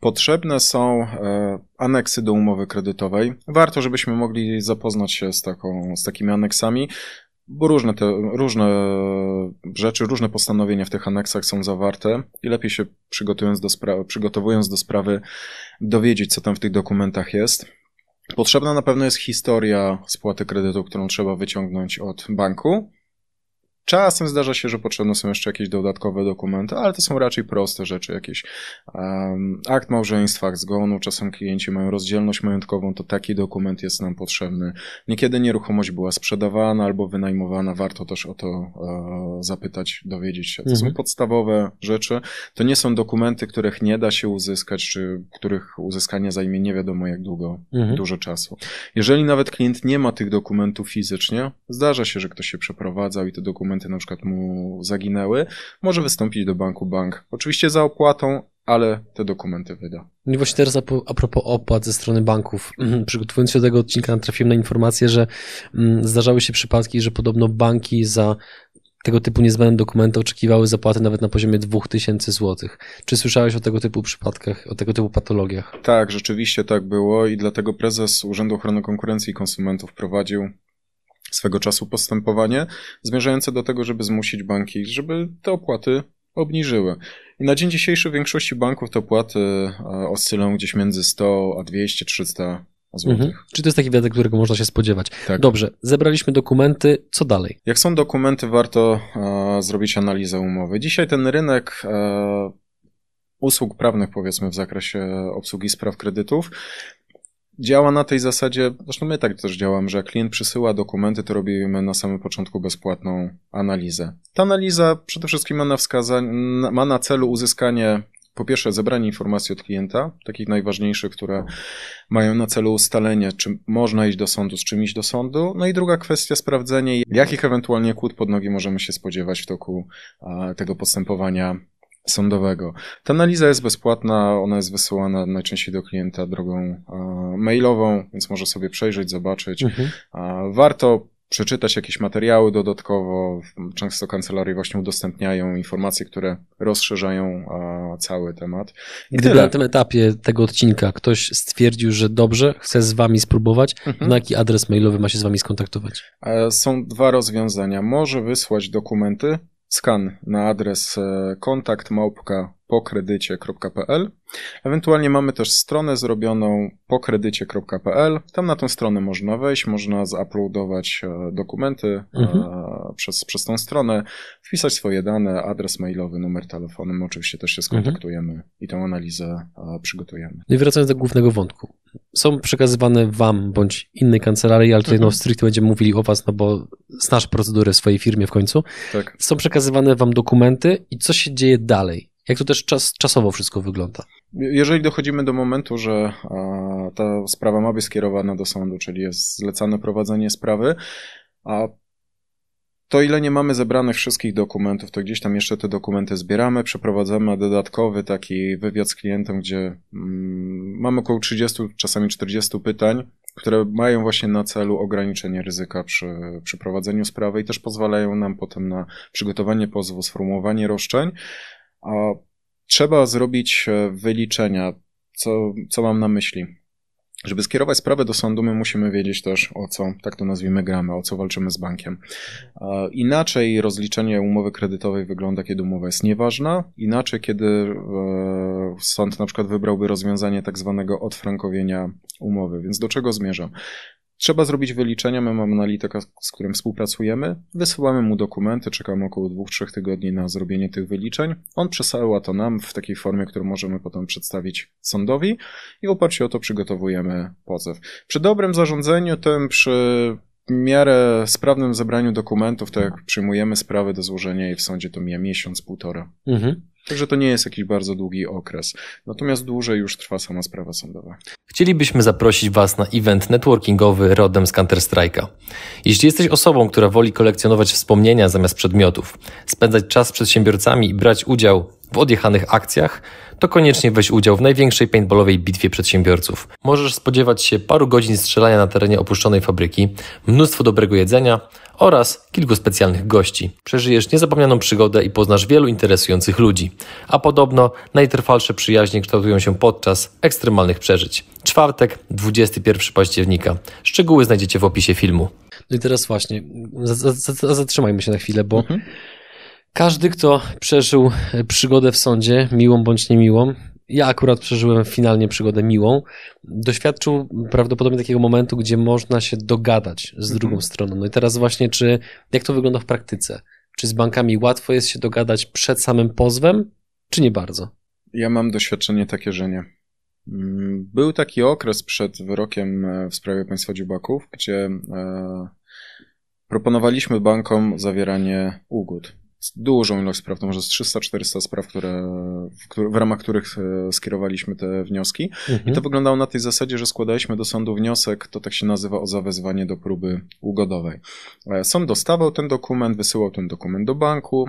Potrzebne są e, aneksy do umowy kredytowej. Warto, żebyśmy mogli zapoznać się z, taką, z takimi aneksami, bo różne, te, różne rzeczy, różne postanowienia w tych aneksach są zawarte i lepiej się przygotowując do, spra- przygotowując do sprawy dowiedzieć, co tam w tych dokumentach jest. Potrzebna na pewno jest historia spłaty kredytu, którą trzeba wyciągnąć od banku. Czasem zdarza się, że potrzebne są jeszcze jakieś dodatkowe dokumenty, ale to są raczej proste rzeczy, jakieś um, akt małżeństwa, akt zgonu, czasem klienci mają rozdzielność majątkową, to taki dokument jest nam potrzebny. Niekiedy nieruchomość była sprzedawana albo wynajmowana, warto też o to e, zapytać, dowiedzieć się. To mhm. są podstawowe rzeczy. To nie są dokumenty, których nie da się uzyskać, czy których uzyskanie zajmie nie wiadomo jak długo, mhm. dużo czasu. Jeżeli nawet klient nie ma tych dokumentów fizycznie, zdarza się, że ktoś się przeprowadzał i te dokumenty dokumenty na przykład mu zaginęły, może wystąpić do banku bank. Oczywiście za opłatą, ale te dokumenty wyda. No I właśnie teraz a, a propos opłat ze strony banków. Mhm, przygotowując się do tego odcinka, trafiłem na informację, że mm, zdarzały się przypadki, że podobno banki za tego typu niezbędne dokumenty oczekiwały zapłaty nawet na poziomie 2000 zł. Czy słyszałeś o tego typu przypadkach, o tego typu patologiach? Tak, rzeczywiście tak było i dlatego prezes Urzędu Ochrony Konkurencji i Konsumentów prowadził swego czasu postępowanie zmierzające do tego, żeby zmusić banki, żeby te opłaty obniżyły. I na dzień dzisiejszy w większości banków te opłaty e, oscylują gdzieś między 100 a 200, 300 złotych. Mhm. Czy to jest taki wiatek, którego można się spodziewać? Tak. Dobrze, zebraliśmy dokumenty, co dalej? Jak są dokumenty, warto e, zrobić analizę umowy. Dzisiaj ten rynek e, usług prawnych, powiedzmy, w zakresie obsługi spraw kredytów, działa na tej zasadzie, zresztą my tak też działamy, że jak klient przysyła dokumenty, to robimy na samym początku bezpłatną analizę. Ta analiza przede wszystkim ma na, ma na celu uzyskanie po pierwsze, zebranie informacji od klienta, takich najważniejszych, które mają na celu ustalenie, czy można iść do sądu, z czym iść do sądu. No i druga kwestia, sprawdzenie, jakich ewentualnie kłód pod nogi możemy się spodziewać w toku tego postępowania sądowego. Ta analiza jest bezpłatna, ona jest wysyłana najczęściej do klienta drogą mailową, więc może sobie przejrzeć, zobaczyć. Mhm. Warto przeczytać jakieś materiały dodatkowo. Często kancelarie właśnie udostępniają informacje, które rozszerzają cały temat. I Gdyby tyle. na tym etapie tego odcinka ktoś stwierdził, że dobrze, chce z wami spróbować, mhm. na jaki adres mailowy ma się z wami skontaktować? Są dwa rozwiązania. Może wysłać dokumenty skan na adres e, kontakt małpka pokredycie.pl. Ewentualnie mamy też stronę zrobioną pokredycie.pl. Tam na tą stronę można wejść, można zuploadować e, dokumenty e, mhm. przez, przez tą stronę, wpisać swoje dane, adres mailowy, numer telefonu. My oczywiście też się skontaktujemy mhm. i tę analizę przygotujemy. No I wracając do głównego wątku. Są przekazywane wam bądź innej kancelarii, ale tutaj mhm. no stricte będziemy mówili o was, no bo znasz procedurę w swojej firmie w końcu. Tak. Są przekazywane wam dokumenty i co się dzieje dalej? Jak to też czas, czasowo wszystko wygląda? Jeżeli dochodzimy do momentu, że ta sprawa ma być skierowana do sądu, czyli jest zlecane prowadzenie sprawy, a to ile nie mamy zebranych wszystkich dokumentów, to gdzieś tam jeszcze te dokumenty zbieramy, przeprowadzamy dodatkowy taki wywiad z klientem, gdzie mm, mamy około 30, czasami 40 pytań, które mają właśnie na celu ograniczenie ryzyka przy, przy prowadzeniu sprawy i też pozwalają nam potem na przygotowanie pozwu, sformułowanie roszczeń. A trzeba zrobić e, wyliczenia, co, co mam na myśli. Żeby skierować sprawę do sądu, my musimy wiedzieć też o co, tak to nazwijmy, gramy, o co walczymy z bankiem. Inaczej rozliczenie umowy kredytowej wygląda, kiedy umowa jest nieważna, inaczej, kiedy e, sąd na przykład wybrałby rozwiązanie tak zwanego odfrankowienia umowy. Więc do czego zmierzam? Trzeba zrobić wyliczenia, my mamy analityka, z którym współpracujemy, wysyłamy mu dokumenty, czekamy około 2-3 tygodni na zrobienie tych wyliczeń. On przesyła to nam w takiej formie, którą możemy potem przedstawić sądowi i w oparciu o to przygotowujemy pozew. Przy dobrym zarządzaniu, tym przy miarę sprawnym zebraniu dokumentów, to jak przyjmujemy sprawę do złożenia jej w sądzie, to mija miesiąc, półtora. Mhm. Także to nie jest jakiś bardzo długi okres. Natomiast dłużej już trwa sama sprawa sądowa. Chcielibyśmy zaprosić Was na event networkingowy rodem z Counter-Strike'a. Jeśli jesteś osobą, która woli kolekcjonować wspomnienia zamiast przedmiotów, spędzać czas z przedsiębiorcami i brać udział w odjechanych akcjach, to koniecznie weź udział w największej paintballowej bitwie przedsiębiorców. Możesz spodziewać się paru godzin strzelania na terenie opuszczonej fabryki, mnóstwo dobrego jedzenia oraz kilku specjalnych gości. Przeżyjesz niezapomnianą przygodę i poznasz wielu interesujących ludzi. A podobno najtrwalsze przyjaźnie kształtują się podczas ekstremalnych przeżyć. Czwartek, 21 października. Szczegóły znajdziecie w opisie filmu. No i teraz właśnie, zatrzymajmy się na chwilę, bo mhm. Każdy, kto przeżył przygodę w sądzie, miłą bądź niemiłą, ja akurat przeżyłem finalnie przygodę miłą. Doświadczył prawdopodobnie takiego momentu, gdzie można się dogadać z drugą mhm. stroną. No i teraz właśnie, czy jak to wygląda w praktyce? Czy z bankami łatwo jest się dogadać przed samym pozwem, czy nie bardzo? Ja mam doświadczenie takie, że nie. Mm, był taki okres przed wyrokiem e, w sprawie państwa dziubaków, gdzie e, proponowaliśmy bankom zawieranie ugód dużą ilość spraw, to może z 300-400 spraw, które, w, w, ramach których e, skierowaliśmy te wnioski. Mhm. I to mhm. wyglądało na tej zasadzie, że składaliśmy do sądu wniosek, to tak się nazywa o zawezwanie do próby ugodowej. E, sąd dostawał ten dokument, wysyłał ten dokument do banku,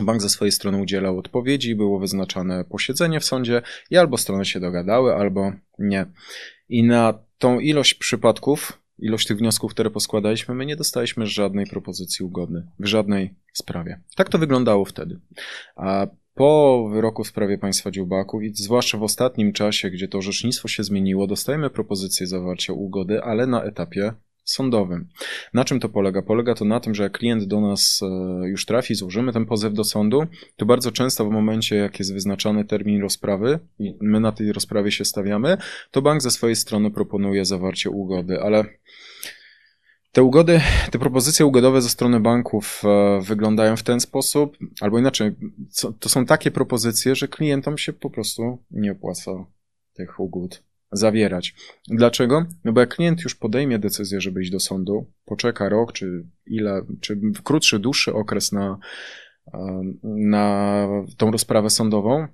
Bank ze swojej strony udzielał odpowiedzi, było wyznaczane posiedzenie w sądzie i albo strony się dogadały, albo nie. I na tą ilość przypadków ilość tych wniosków, które poskładaliśmy, my nie dostaliśmy żadnej propozycji ugodnej w żadnej sprawie. Tak to wyglądało wtedy. A po wyroku w sprawie państwa Dziubaków i zwłaszcza w ostatnim czasie, gdzie to orzecznictwo się zmieniło, dostajemy propozycję zawarcia ugody, ale na etapie sądowym. Na czym to polega? Polega to na tym, że jak klient do nas e, już trafi, złożymy ten pozew do sądu, to bardzo często w momencie, jak jest wyznaczany termin rozprawy i my na tej rozprawie się stawiamy, to bank ze swojej strony proponuje zawarcie ugody, ale te ugody, te propozycje ugodowe ze strony banków e, wyglądają w ten sposób, albo inaczej, to są takie propozycje, że klientom się po prostu nie opłaca tych ugód zawierać. Dlaczego? No bo jak klient już podejmie decyzję, żeby iść do sądu, poczeka rok, czy ile, czy krótszy, dłuższy okres na, na tą rozprawę sądową,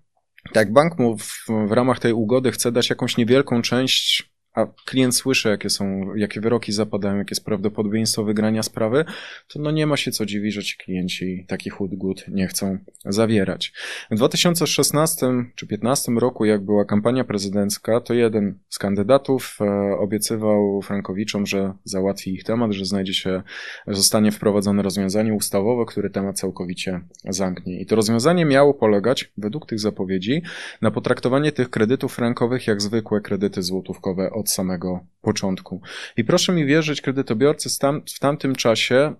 tak bank mu w, w ramach tej ugody chce dać jakąś niewielką część a klient słyszy, jakie są, jakie wyroki zapadają, jakie jest prawdopodobieństwo wygrania sprawy, to no nie ma się co dziwić, że ci klienci takich ugód nie chcą zawierać. W 2016 czy 2015 roku, jak była kampania prezydencka, to jeden z kandydatów e, obiecywał Frankowiczom, że załatwi ich temat, że znajdzie się, zostanie wprowadzone rozwiązanie ustawowe, które temat całkowicie zamknie. I to rozwiązanie miało polegać, według tych zapowiedzi, na potraktowanie tych kredytów frankowych jak zwykłe kredyty złotówkowe od samego początku. I proszę mi wierzyć, kredytobiorcy tam, w tamtym czasie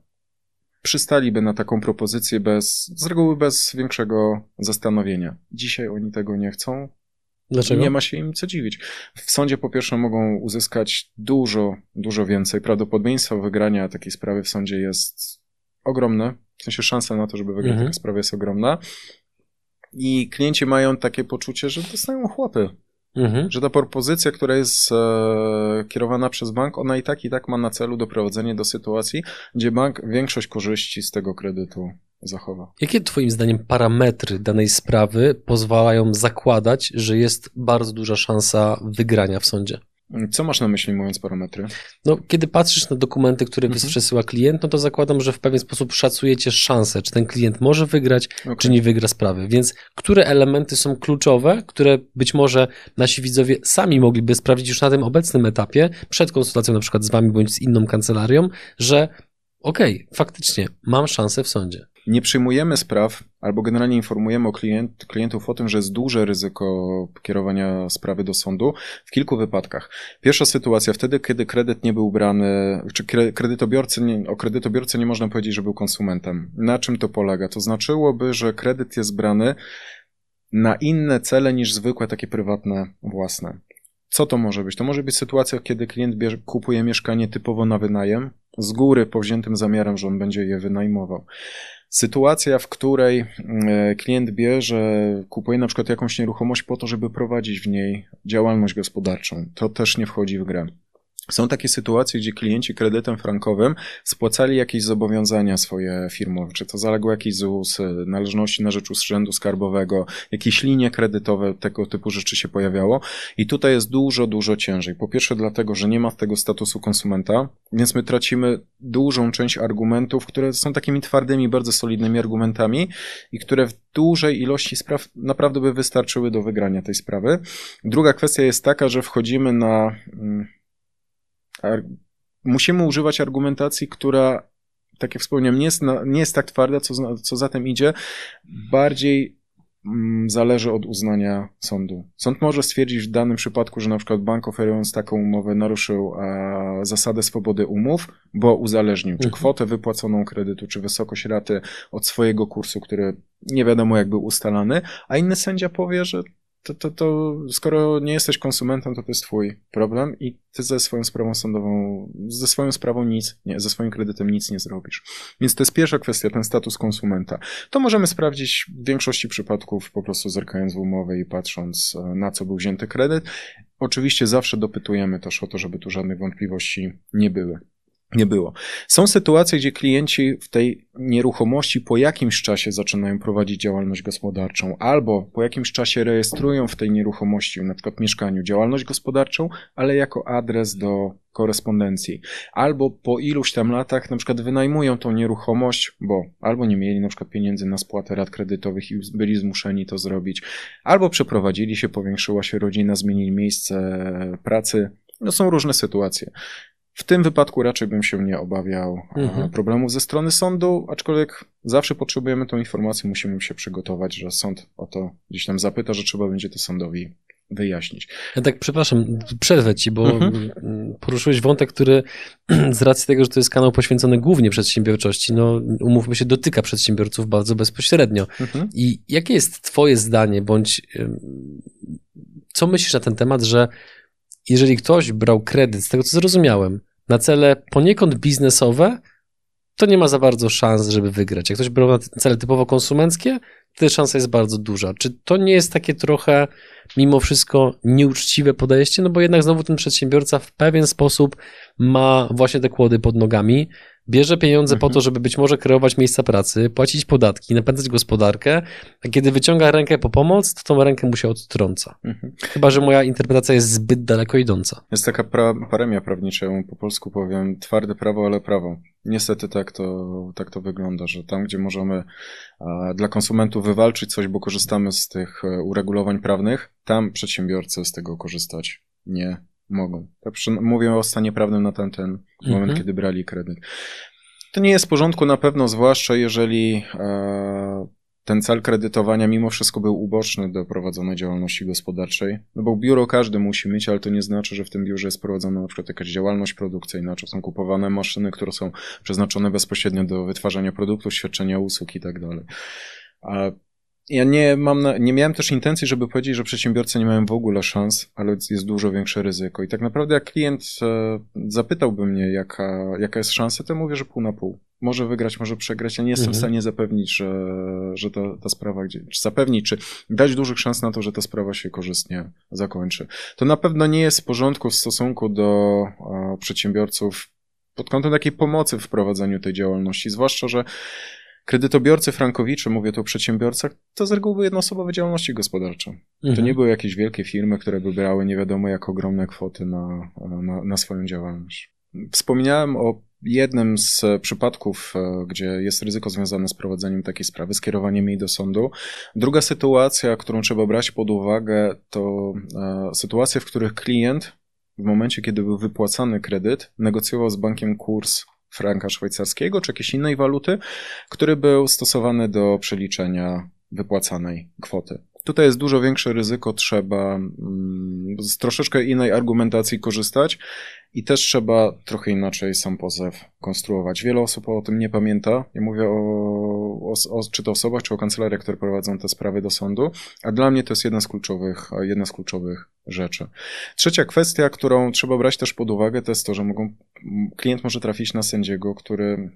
przystaliby na taką propozycję bez, z reguły bez większego zastanowienia. Dzisiaj oni tego nie chcą. Dlaczego? Nie ma się im co dziwić. W sądzie po pierwsze mogą uzyskać dużo, dużo więcej. Prawdopodobieństwo wygrania takiej sprawy w sądzie jest ogromne. W sensie szansa na to, żeby wygrać mhm. taką sprawę jest ogromna. I klienci mają takie poczucie, że dostają chłopy Mhm. Że ta propozycja, która jest e, kierowana przez bank, ona i tak i tak ma na celu doprowadzenie do sytuacji, gdzie bank większość korzyści z tego kredytu zachowa. Jakie Twoim zdaniem parametry danej sprawy pozwalają zakładać, że jest bardzo duża szansa wygrania w sądzie? Co masz na myśli mówiąc parametry? No, kiedy patrzysz na dokumenty, które mhm. przesyła klient, no to zakładam, że w pewien sposób szacujecie szansę, czy ten klient może wygrać, okay. czy nie wygra sprawy. Więc które elementy są kluczowe, które być może nasi widzowie sami mogliby sprawdzić już na tym obecnym etapie, przed konsultacją na przykład z wami bądź z inną kancelarią, że okej, okay, faktycznie mam szansę w sądzie nie przyjmujemy spraw, albo generalnie informujemy o klient, klientów o tym, że jest duże ryzyko kierowania sprawy do sądu w kilku wypadkach. Pierwsza sytuacja wtedy, kiedy kredyt nie był brany, czy kredytobiorcy, nie, o kredytobiorcy nie można powiedzieć, że był konsumentem. Na czym to polega? To znaczyłoby, że kredyt jest brany na inne cele niż zwykłe, takie prywatne, własne. Co to może być? To może być sytuacja, kiedy klient kupuje mieszkanie typowo na wynajem, z góry powziętym zamiarem, że on będzie je wynajmował. Sytuacja, w której e, klient bierze, kupuje na przykład jakąś nieruchomość po to, żeby prowadzić w niej działalność gospodarczą, to też nie wchodzi w grę. Są takie sytuacje, gdzie klienci kredytem frankowym spłacali jakieś zobowiązania swoje firmowe, czy to zaległo jakiś ZUS, należności na rzecz urzędu skarbowego, jakieś linie kredytowe, tego typu rzeczy się pojawiało. I tutaj jest dużo, dużo ciężej. Po pierwsze dlatego, że nie ma tego statusu konsumenta, więc my tracimy dużą część argumentów, które są takimi twardymi, bardzo solidnymi argumentami i które w dużej ilości spraw naprawdę by wystarczyły do wygrania tej sprawy. Druga kwestia jest taka, że wchodzimy na mm, musimy używać argumentacji, która, tak jak wspomniałem, nie jest, nie jest tak twarda, co, co za tym idzie, bardziej mm, zależy od uznania sądu. Sąd może stwierdzić w danym przypadku, że na przykład bank oferując taką umowę naruszył e, zasadę swobody umów, bo uzależnił czy mhm. kwotę wypłaconą kredytu, czy wysokość raty od swojego kursu, który nie wiadomo jak był ustalany, a inny sędzia powie, że to, to, to skoro nie jesteś konsumentem, to to jest twój problem i ty ze swoją sprawą sądową, ze swoją sprawą nic, nie, ze swoim kredytem nic nie zrobisz. Więc to jest pierwsza kwestia, ten status konsumenta. To możemy sprawdzić w większości przypadków po prostu zerkając w umowę i patrząc e, na co był wzięty kredyt. Oczywiście zawsze dopytujemy też o to, żeby tu żadnych wątpliwości nie były nie było. Są sytuacje, gdzie klienci w tej nieruchomości po jakimś czasie zaczynają prowadzić działalność gospodarczą, albo po jakimś czasie rejestrują w tej nieruchomości, na przykład mieszkaniu, działalność gospodarczą, ale jako adres do korespondencji. Albo po iluś tam latach na przykład wynajmują tą nieruchomość, bo albo nie mieli na przykład pieniędzy na spłatę rat kredytowych i byli zmuszeni to zrobić, albo przeprowadzili się, powiększyła się rodzina, zmienili miejsce pracy. No są różne sytuacje. W tym wypadku raczej bym się nie obawiał mhm. problemów ze strony sądu, aczkolwiek zawsze potrzebujemy tą informację, musimy się przygotować, że sąd o to gdzieś tam zapyta, że trzeba będzie to sądowi wyjaśnić. Ja tak, przepraszam, przerwę ci, bo mhm. poruszyłeś wątek, który [CLEARS THROAT] z racji tego, że to jest kanał poświęcony głównie przedsiębiorczości, no umówmy się, dotyka przedsiębiorców bardzo bezpośrednio. Mhm. I jakie jest twoje zdanie, bądź co myślisz na ten temat, że jeżeli ktoś brał kredyt, z tego co zrozumiałem, na cele poniekąd biznesowe, to nie ma za bardzo szans, żeby wygrać. Jak ktoś brał na cele typowo konsumenckie, wtedy szansa jest bardzo duża. Czy to nie jest takie trochę mimo wszystko nieuczciwe podejście? No bo jednak znowu ten przedsiębiorca w pewien sposób ma właśnie te kłody pod nogami, bierze pieniądze mhm. po to, żeby być może kreować miejsca pracy, płacić podatki, napędzać gospodarkę, a kiedy wyciąga rękę po pomoc, to tą rękę mu się odtrąca. Mhm. Chyba, że moja interpretacja jest zbyt daleko idąca. Jest taka pra paremia prawnicza, ja po polsku powiem, twarde prawo, ale prawo. Niestety tak to, tak to wygląda, że tam, gdzie możemy a, dla konsumentów wywalczyć coś, bo korzystamy z tych e, uregulowań prawnych, tam przedsiębiorcy z tego korzystać nie mogą. Tak mówię o stanie prawnym na ten, ten moment, mhm. kiedy brali kredyt. To nie jest w porządku na pewno, zwłaszcza jeżeli e, ten cel kredytowania mimo wszystko był uboczny do prowadzonej działalności gospodarczej. No bo biuro każdy musi mieć, ale to nie znaczy, że w tym biurze jest prowadzona na przykład jakaś działalność produkcyjna, czy są kupowane maszyny, które są przeznaczone bezpośrednio do wytwarzania produktów, świadczenia usług i tak dalej. Ja nie mam, na, nie miałem też intencji, żeby powiedzieć, że przedsiębiorcy nie mają w ogóle szans, ale jest dużo większe ryzyko. I tak naprawdę jak klient e, zapytałby mnie, jaka, jaka jest szansa, to mówię, że pół na pół. Może wygrać, może przegrać. Ja nie jestem mhm. w stanie zapewnić, że, że ta, ta sprawa gdzie, czy zapewnić, czy dać dużych szans na to, że ta sprawa się korzystnie zakończy. To na pewno nie jest w porządku w stosunku do e, przedsiębiorców pod kątem takiej pomocy w prowadzeniu tej działalności, zwłaszcza, że Kredytobiorcy frankowicze, mówię tu o przedsiębiorcach, to z reguły były jednoosobowe działalności gospodarcze. Mhm. To nie były jakieś wielkie firmy, które by brały nie wiadomo jak ogromne kwoty na, na, na swoją działalność. Wspomniałem o jednym z przypadków, e, gdzie jest ryzyko związane z prowadzeniem takiej sprawy, skierowaniem jej do sądu. Druga sytuacja, którą trzeba brać pod uwagę, to e, sytuacje, w których klient w momencie, kiedy był wypłacany kredyt, negocjował z bankiem kurs franka szwajcarskiego czy jakiejś innej waluty, który był stosowany do przeliczenia wypłacanej kwoty. Tutaj jest dużo większe ryzyko, trzeba mm, z troszeczkę innej argumentacji korzystać i też trzeba trochę inaczej sam pozew konstruować. Wiele osób o tym nie pamięta. Ja mówię o, o, o czy to osobach, czy o kancelariach, które prowadzą te sprawy do sądu, a dla mnie to jest jedna z kluczowych, jedna z kluczowych rzeczy. Trzecia kwestia, którą trzeba brać też pod uwagę, to jest to, że mogą, klient może trafić na sędziego, który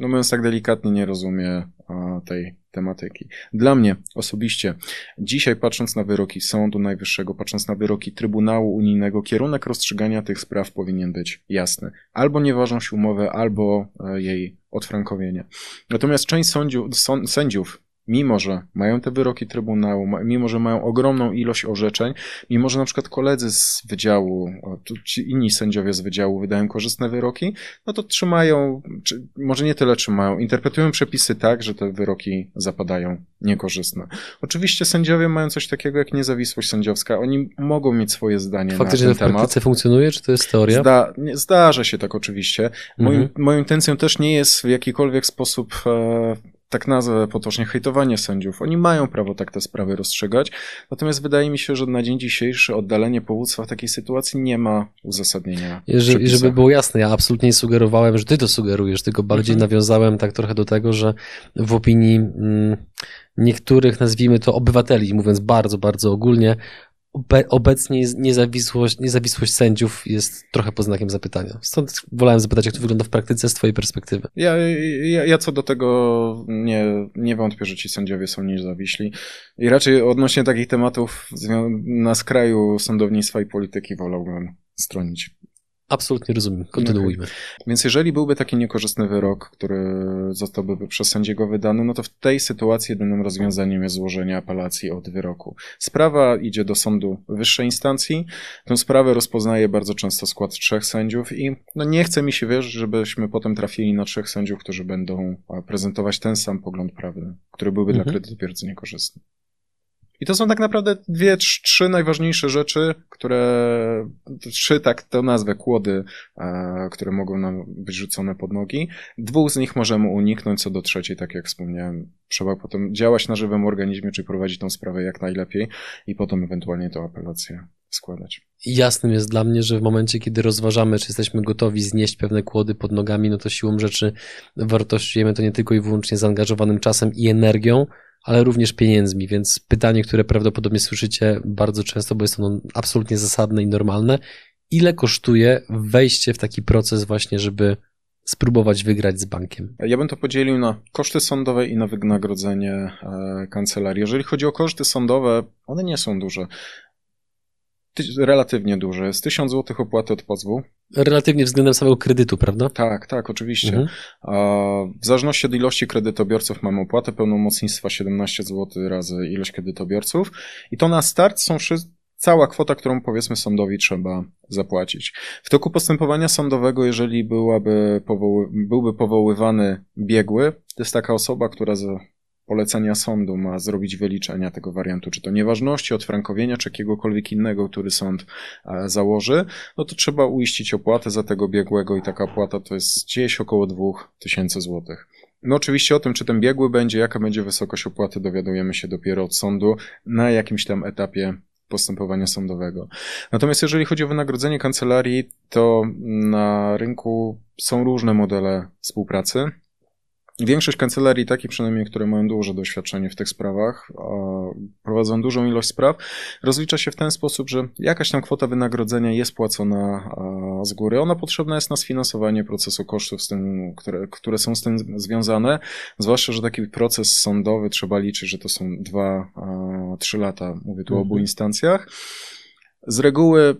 no mówiąc tak delikatnie, nie rozumie a, tej tematyki. Dla mnie osobiście, dzisiaj patrząc na wyroki Sądu Najwyższego, patrząc na wyroki Trybunału Unijnego, kierunek rozstrzygania tych spraw powinien być jasny. Albo nieważność umowy, albo e, jej odfrankowienie. Natomiast część sądziów, sędziów mimo że mają te wyroki Trybunału, mimo że mają ogromną ilość orzeczeń, mimo że na przykład koledzy z wydziału, ci inni sędziowie z wydziału wydają korzystne wyroki, no to trzymają, czy może nie tyle trzymają, interpretują przepisy tak, że te wyroki zapadają niekorzystne. Oczywiście sędziowie mają coś takiego jak niezawisłość sędziowska, oni mogą mieć swoje zdanie Faktycznie na ten temat. Faktycznie w praktyce funkcjonuje, czy to jest teoria? Zda, nie, zdarza się tak oczywiście. Moim, mhm. Moją intencją też nie jest w jakikolwiek sposób e, tak nazwę potocznie, hejtowanie sędziów. Oni mają prawo tak te sprawy rozstrzygać, natomiast wydaje mi się, że na dzień dzisiejszy oddalenie powództwa w takiej sytuacji nie ma uzasadnienia. Jeżeli, żeby było jasne, ja absolutnie nie sugerowałem, że ty to sugerujesz, tylko bardziej mhm. nawiązałem tak trochę do tego, że w opinii mm, niektórych, nazwijmy to obywateli, mówiąc bardzo, bardzo ogólnie, obecnie niezawisłość, niezawisłość sędziów jest trochę pod znakiem zapytania. Stąd wolałem zapytać, jak to wygląda w praktyce z twojej perspektywy. Ja, ja, ja co do tego nie, nie wątpię, że ci sędziowie są niezawiśli i raczej odnośnie takich tematów na skraju sądownictwa i polityki wolałbym stronić. Absolutnie rozumiem. Kontynuujmy. Okay. Więc jeżeli byłby taki niekorzystny wyrok, który zostałby przez sędziego wydany, no to w tej sytuacji jedynym rozwiązaniem jest złożenie apelacji od wyroku. Sprawa idzie do sądu wyższej instancji. Tę sprawę rozpoznaje bardzo często skład trzech sędziów i no nie chce mi się wierzyć, żebyśmy potem trafili na trzech sędziów, którzy będą prezentować ten sam pogląd prawny, który byłby mhm. dla kredytobiorcy niekorzystny. I to są tak naprawdę dwie, trzy najważniejsze rzeczy, które, trzy tak to nazwę, kłody, e, które mogą nam być rzucone pod nogi. Dwóch z nich możemy uniknąć, co do trzeciej, tak jak wspomniałem, trzeba potem działać na żywym organizmie, czy prowadzić tą sprawę jak najlepiej i potem ewentualnie tę apelację składać. Jasnym jest dla mnie, że w momencie, kiedy rozważamy, czy jesteśmy gotowi znieść pewne kłody pod nogami, no to siłą rzeczy wartościujemy to nie tylko i wyłącznie zaangażowanym czasem i energią, ale również pieniędzmi, więc pytanie, które prawdopodobnie słyszycie bardzo często, bo jest ono absolutnie zasadne i normalne, ile kosztuje wejście w taki proces właśnie, żeby spróbować wygrać z bankiem? Ja bym to podzielił na koszty sądowe i na wynagrodzenie e, kancelarii. Jeżeli chodzi o koszty sądowe, one nie są duże relatywnie duże. Z 1000 zł opłaty od pozwu. Relatywnie względem samego kredytu, prawda? Tak, tak, oczywiście. Mhm. W zależności od ilości kredytobiorców mamy opłatę pełnomocnictwa 17 zł razy ilość kredytobiorców i to na start są cała kwota, którą powiedzmy sądowi trzeba zapłacić. W toku postępowania sądowego, jeżeli byłaby powoły, byłby powoływany biegły, to jest taka osoba, która za polecenia sądu ma zrobić wyliczenia tego wariantu, czy to nieważności, odfrankowienia, czy jakiegokolwiek innego, który sąd e, założy, no to trzeba uiścić opłatę za tego biegłego i taka opłata to jest gdzieś około 2000 złotych. No oczywiście o tym, czy ten biegły będzie, jaka będzie wysokość opłaty, dowiadujemy się dopiero od sądu na jakimś tam etapie postępowania sądowego. Natomiast jeżeli chodzi o wynagrodzenie kancelarii, to na rynku są różne modele współpracy. Większość kancelarii, takich przynajmniej, które mają duże doświadczenie w tych sprawach, prowadzą dużą ilość spraw, rozlicza się w ten sposób, że jakaś tam kwota wynagrodzenia jest płacona z góry. Ona potrzebna jest na sfinansowanie procesu kosztów, z tym, które, które są z tym związane. Zwłaszcza, że taki proces sądowy trzeba liczyć, że to są dwa, trzy lata. Mówię tu o obu mhm. instancjach. Z reguły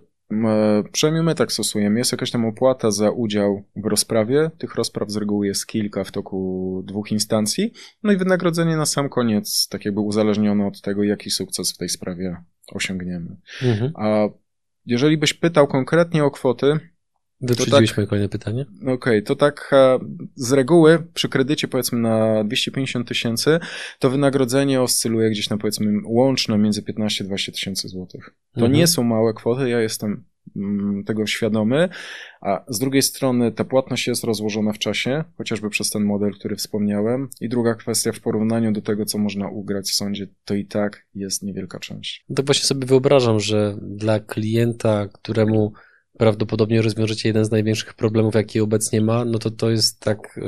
przynajmniej my tak stosujemy. Jest jakaś tam opłata za udział w rozprawie. Tych rozpraw z reguły jest kilka w toku dwóch instancji. No i wynagrodzenie na sam koniec, tak jakby uzależnione od tego, jaki sukces w tej sprawie osiągniemy. Mhm. A jeżeli byś pytał konkretnie o kwoty, Wyprzedziliśmy tak, kolejne pytanie. Okej, okay, to tak e, z reguły przy kredycie powiedzmy na 250 tysięcy to wynagrodzenie oscyluje gdzieś na powiedzmy łączne między 15-20 tysięcy złotych. To mhm. nie są małe kwoty, ja jestem mm, tego świadomy, a z drugiej strony ta płatność jest rozłożona w czasie, chociażby przez ten model, który wspomniałem. I druga kwestia w porównaniu do tego, co można ugrać w sądzie, to i tak jest niewielka część. Tak właśnie sobie wyobrażam, że dla klienta, któremu prawdopodobnie rozwiążecie jeden z największych problemów, jaki obecnie ma, no to to jest tak,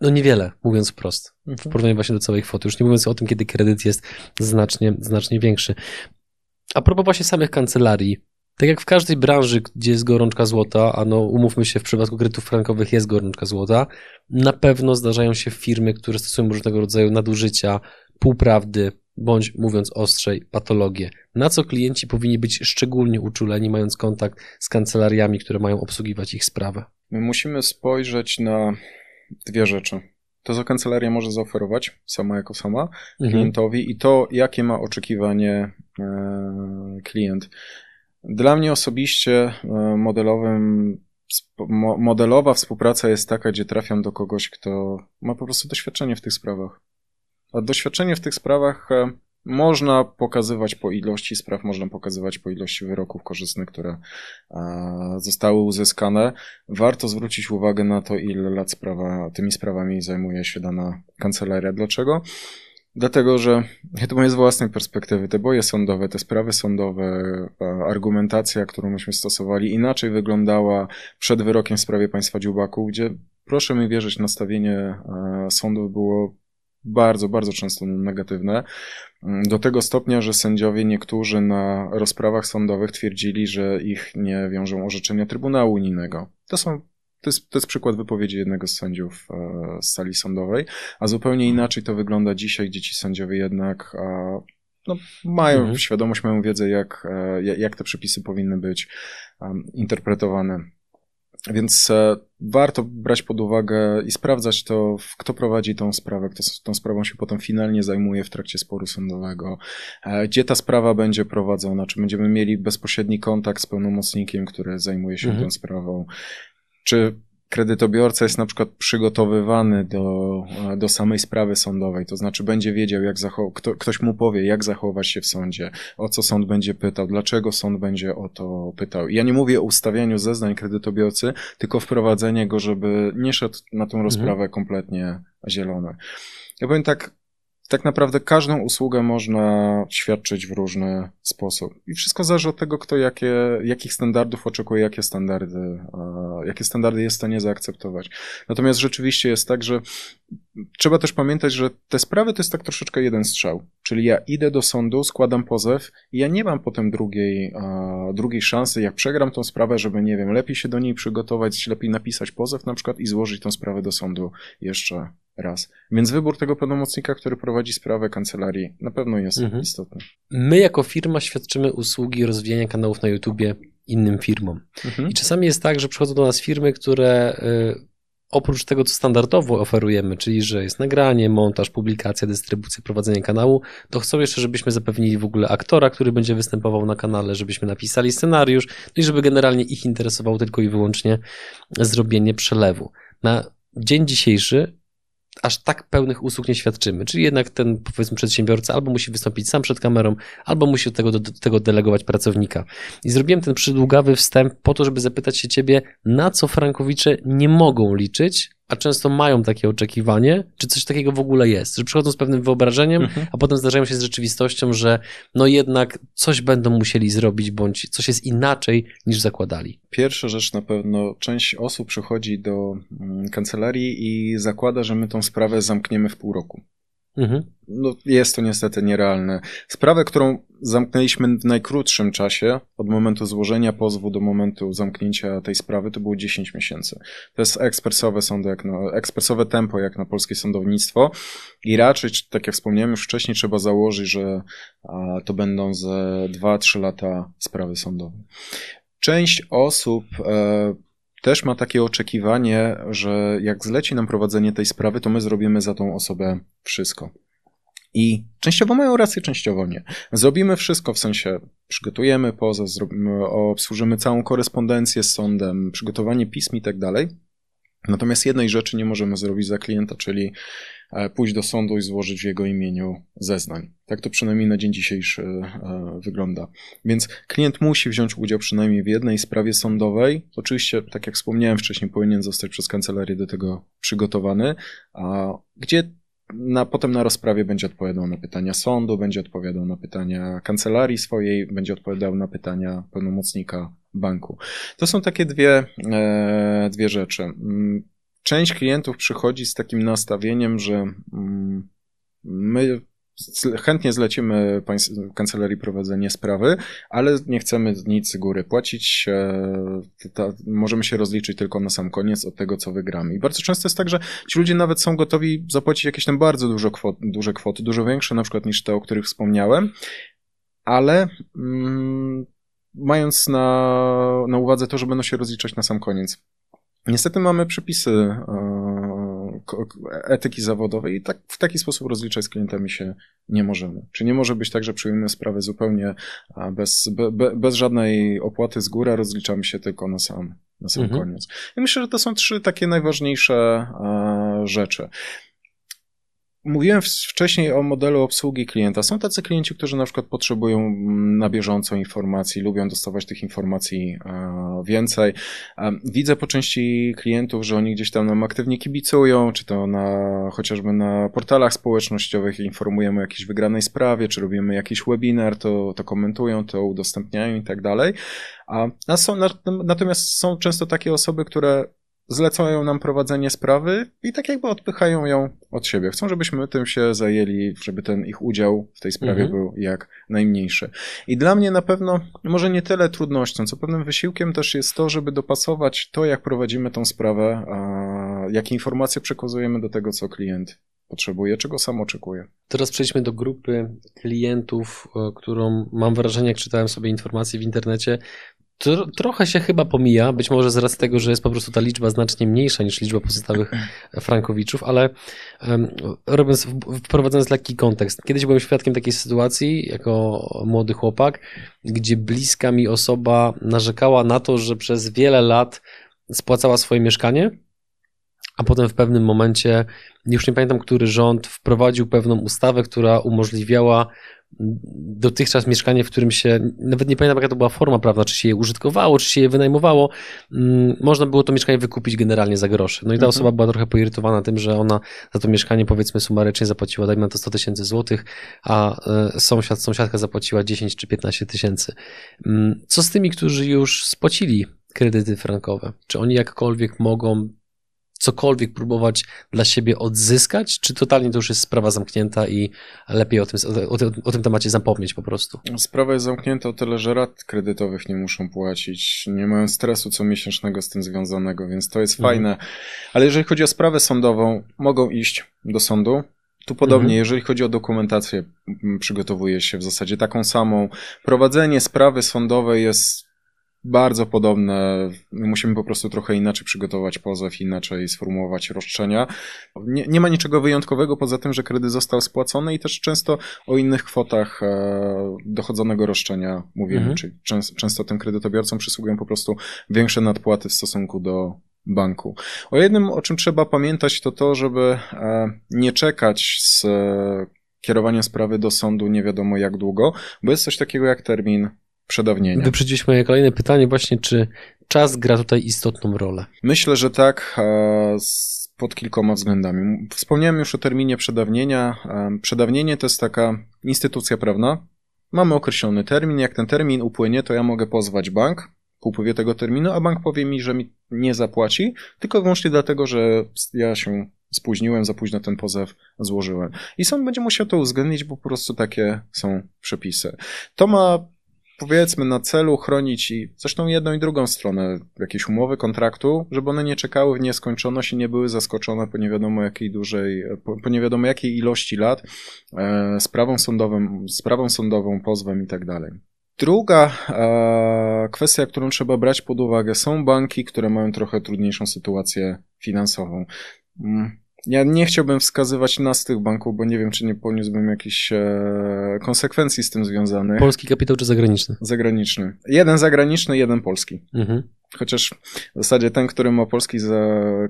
no niewiele, mówiąc wprost, w mhm. porównaniu właśnie do całej kwoty. Już nie mówiąc o tym, kiedy kredyt jest znacznie, znacznie większy. A propos właśnie samych kancelarii, tak jak w każdej branży, gdzie jest gorączka złota, a no umówmy się, w przypadku kredytów frankowych jest gorączka złota, na pewno zdarzają się firmy, które stosują różnego rodzaju nadużycia, półprawdy, bądź mówiąc ostrzej, patologie. Na co klienci powinni być szczególnie uczuleni, mając kontakt z kancelariami, które mają obsługiwać ich sprawę? My musimy spojrzeć na dwie rzeczy. To, co kancelaria może zaoferować, sama jako sama, mhm. klientowi i to, jakie ma oczekiwanie e, klient. Dla mnie osobiście e, modelowym modelowa współpraca jest taka, gdzie trafiam do kogoś, kto ma po prostu doświadczenie w tych sprawach. Doświadczenie w tych sprawach e, można pokazywać po ilości spraw, można pokazywać po ilości wyroków korzystnych, które e, zostały uzyskane. Warto zwrócić uwagę na to, ile lat sprawa, tymi sprawami zajmuje się dana kancelaria. Dlaczego? Dlatego, że ja to mówię z własnej perspektywy, te boje sądowe, te sprawy sądowe, e, argumentacja, którą myśmy stosowali, inaczej wyglądała przed wyrokiem w sprawie państwa Dziubaku, gdzie proszę mi wierzyć, nastawienie sądów było bardzo, bardzo często negatywne. Do tego stopnia, że sędziowie niektórzy na rozprawach sądowych twierdzili, że ich nie wiążą orzeczenia Trybunału Unijnego. To są to jest, to jest przykład wypowiedzi jednego z sędziów e, z sali sądowej, a zupełnie inaczej to wygląda dzisiaj, gdzie ci sędziowie jednak no, mają mhm. świadomość, mają wiedzę, jak, e, jak te przepisy powinny być interpretowane. Więc e, warto brać pod uwagę i sprawdzać to, kto prowadzi tą sprawę, kto tą sprawą się potem finalnie zajmuje w trakcie sporu sądowego, e, gdzie ta sprawa będzie prowadzona, czy będziemy mieli bezpośredni kontakt z pełnomocnikiem, który zajmuje się mhm. tą sprawą, czy kredytobiorca jest na przykład przygotowywany do, do samej sprawy sądowej, to znaczy będzie wiedział, jak zachow- kto, ktoś mu powie, jak zachować się w sądzie, o co sąd będzie pytał, dlaczego sąd będzie o to pytał. Ja nie mówię o ustawianiu zeznań kredytobiorcy, tylko wprowadzenie go, żeby nie szedł na tą rozprawę mhm. kompletnie zielone. Ja powiem tak, tak naprawdę każdą usługę można świadczyć w różny sposób. I wszystko zależy od tego, kto jakie, jakich standardów oczekuje, jakie standardy, jakie standardy jest w stanie zaakceptować. Natomiast rzeczywiście jest tak, że trzeba też pamiętać, że te sprawy to jest tak troszeczkę jeden strzał. Czyli ja idę do sądu, składam pozew i ja nie mam potem drugiej, drugiej szansy, jak przegram tą sprawę, żeby, nie wiem, lepiej się do niej przygotować, lepiej napisać pozew na przykład i złożyć tą sprawę do sądu jeszcze raz. Więc wybór tego pełnomocnika, który prowadzi sprawę kancelarii, na pewno jest mhm. istotny. My jako firma świadczymy usługi rozwijania kanałów na YouTubie innym firmom. Mhm. I czasami jest tak, że przychodzą do nas firmy, które y, oprócz tego, co standardowo oferujemy, czyli że jest nagranie, montaż, publikacja, dystrybucja, prowadzenie kanału, to chcą jeszcze, żebyśmy zapewnili w ogóle aktora, który będzie występował na kanale, żebyśmy napisali scenariusz, no i żeby generalnie ich interesowało tylko i wyłącznie zrobienie przelewu. Na dzień dzisiejszy aż tak pełnych usług nie świadczymy. Czyli jednak ten, powiedzmy, przedsiębiorca albo musi wystąpić sam przed kamerą, albo musi do tego, do, do tego delegować pracownika. I zrobiłem ten przydługawy wstęp po to, żeby zapytać się ciebie, na co frankowicze nie mogą liczyć, a często mają takie oczekiwanie, czy coś takiego w ogóle jest, że przychodzą z pewnym wyobrażeniem, mhm. a potem zdarzają się z rzeczywistością, że no jednak coś będą musieli zrobić, bądź coś jest inaczej niż zakładali. Pierwsza rzecz na pewno, część osób przychodzi do mm, kancelarii i zakłada, że my tą sprawę zamkniemy w pół roku. Mhm. No, jest to niestety nierealne. Sprawę, którą zamknęliśmy w najkrótszym czasie, od momentu złożenia pozwu do momentu zamknięcia tej sprawy, to było 10 miesięcy. To jest ekspresowe sądy, jak na, ekspresowe tempo, jak na polskie sądownictwo. I raczej, tak jak wspomniałem już wcześniej, trzeba założyć, że a, to będą ze 2-3 lata sprawy sądowe. Część osób e, też ma takie oczekiwanie, że jak zleci nam prowadzenie tej sprawy, to my zrobimy za tą osobę wszystko. I częściowo mają rację, częściowo nie. Zrobimy wszystko, w sensie przygotujemy pozew, zrobimy, obsłużymy całą korespondencję z sądem, przygotowanie pism i tak dalej. Natomiast jednej rzeczy nie możemy zrobić za klienta, czyli pójść do sądu i złożyć w jego imieniu zeznań. Tak to przynajmniej na dzień dzisiejszy e, wygląda. Więc klient musi wziąć udział przynajmniej w jednej sprawie sądowej. Oczywiście, tak jak wspomniałem wcześniej, powinien zostać przez kancelarię do tego przygotowany, a gdzie na, potem na rozprawie będzie odpowiadał na pytania sądu, będzie odpowiadał na pytania kancelarii swojej, będzie odpowiadał na pytania pełnomocnika banku. To są takie dwie, e, dwie rzeczy. Część klientów przychodzi z takim nastawieniem, że mm, my chętnie zlecimy kancelarii prowadzenie sprawy, ale nie chcemy nic z góry płacić. E, możemy się rozliczyć tylko na sam koniec od tego, co wygramy. I bardzo często jest tak, że ci ludzie nawet są gotowi zapłacić jakieś tam bardzo dużo kwot, duże kwoty, dużo większe na przykład niż te, o których wspomniałem, ale mm, mając na, na uwadze to, że będą się rozliczać na sam koniec. Niestety mamy przepisy e, etyki zawodowej i tak, w taki sposób rozliczać z klientami się nie możemy. Czy nie może być tak, że przyjmujemy sprawę zupełnie bez, be, bez żadnej opłaty z góry, rozliczamy się tylko na sam, na sam mhm. koniec. I myślę, że to są trzy takie najważniejsze e, rzeczy. Mówiłem wcześniej o modelu obsługi klienta. Są tacy klienci, którzy na przykład potrzebują mm, na bieżąco informacji, lubią dostawać tych informacji e, więcej. E, widzę po części klientów, że oni gdzieś tam nam aktywnie kibicują, czy to na, chociażby na portalach społecznościowych informujemy o jakiejś wygranej sprawie, czy robimy jakiś webinar, to, to komentują, to udostępniają i tak dalej. A są, natomiast są często takie osoby, które zlecają nam prowadzenie sprawy i tak jakby odpychają ją od siebie. Chcą, żebyśmy tym się zajęli, żeby ten ich udział w tej sprawie mhm. był jak najmniejszy. I dla mnie na pewno, może nie tyle trudnością, co pewnym wysiłkiem też jest to, żeby dopasować to, jak prowadzimy tą sprawę, a jakie informacje przekazujemy do tego, co klient potrzebuje, czego sam oczekuje. Teraz przejdźmy do grupy klientów, e, którą mam wrażenie, jak czytałem sobie informacje w internecie, trochę się chyba pomija, być może z racji tego, że jest po prostu ta liczba znacznie mniejsza niż liczba pozostałych [CLEARS THROAT] frankowiczów, ale um, robiąc, wprowadzając lekki kontekst. Kiedyś byłem świadkiem takiej sytuacji, jako młody chłopak, gdzie bliska mi osoba narzekała na to, że przez wiele lat spłacała swoje mieszkanie, a potem w pewnym momencie, już nie pamiętam, który rząd wprowadził pewną ustawę, która umożliwiała dotychczas mieszkanie, w którym się, nawet nie pamiętam jaka to była forma prawna, czy się je użytkowało, czy się je wynajmowało, mm, można było to mieszkanie wykupić generalnie za grosze. No i ta mhm. osoba była trochę poirytowana tym, że ona za to mieszkanie powiedzmy sumarycznie zapłaciła, dajmy na to 100 tysięcy złotych, a e, sąsiad, sąsiadka zapłaciła 10 czy 15 tysięcy. Mm, co z tymi, którzy już spłacili kredyty frankowe? Czy oni jakkolwiek mogą cokolwiek próbować dla siebie odzyskać, czy totalnie to już jest sprawa zamknięta i lepiej o tym, o, o tym temacie zapomnieć po prostu? Sprawa jest zamknięta o tyle, że rat kredytowych nie muszą płacić, nie mają stresu comiesięcznego z tym związanego, więc to jest mhm. fajne. Ale jeżeli chodzi o sprawę sądową, mogą iść do sądu, tu podobnie, mhm. jeżeli chodzi o dokumentację, przygotowuje się w zasadzie taką samą. Prowadzenie sprawy sądowej jest bardzo podobne. My musimy po prostu trochę inaczej przygotować pozew, inaczej sformułować roszczenia. Nie, nie, ma niczego wyjątkowego poza tym, że kredyt został spłacony i też często o innych kwotach e, dochodzonego roszczenia mówimy, mhm. czyli często, często tym kredytobiorcom przysługują po prostu większe nadpłaty w stosunku do banku. O jednym, o czym trzeba pamiętać, to to, żeby e, nie czekać z e, kierowania sprawy do sądu nie wiadomo jak długo, bo jest coś takiego jak termin przedawnienia. Wyprzedziłeś moje kolejne pytanie właśnie, czy czas gra tutaj istotną rolę? Myślę, że tak, pod kilkoma względami. Wspomniałem już o terminie przedawnienia. Przedawnienie to jest taka instytucja prawna. Mamy określony termin. Jak ten termin upłynie, to ja mogę pozwać bank po upływie tego terminu, a bank powie mi, że mi nie zapłaci, tylko wyłącznie dlatego, że ja się spóźniłem, za późno ten pozew złożyłem. I sąd będzie musiał to uwzględnić, bo po prostu takie są przepisy. To ma powiedzmy na celu chronić i zresztą jedną i drugą stronę jakieś umowy kontraktu, żeby one nie czekały w nieskończoność i nie były zaskoczone po nie wiadomo jakiej dużej, po, po nie wiadomo jakiej ilości lat e, sprawą sądową, sprawą sądową, pozwem i tak dalej. Druga e, kwestia, którą trzeba brać pod uwagę, są banki, które mają trochę trudniejszą sytuację finansową. Ja nie chciałbym wskazywać nas tych banków, bo nie wiem, czy nie poniósłbym jakichś e, konsekwencji z tym związanych. Polski kapitał czy zagraniczny? Zagraniczny. Jeden zagraniczny, jeden polski. Mhm. Chociaż w zasadzie ten, który ma polski za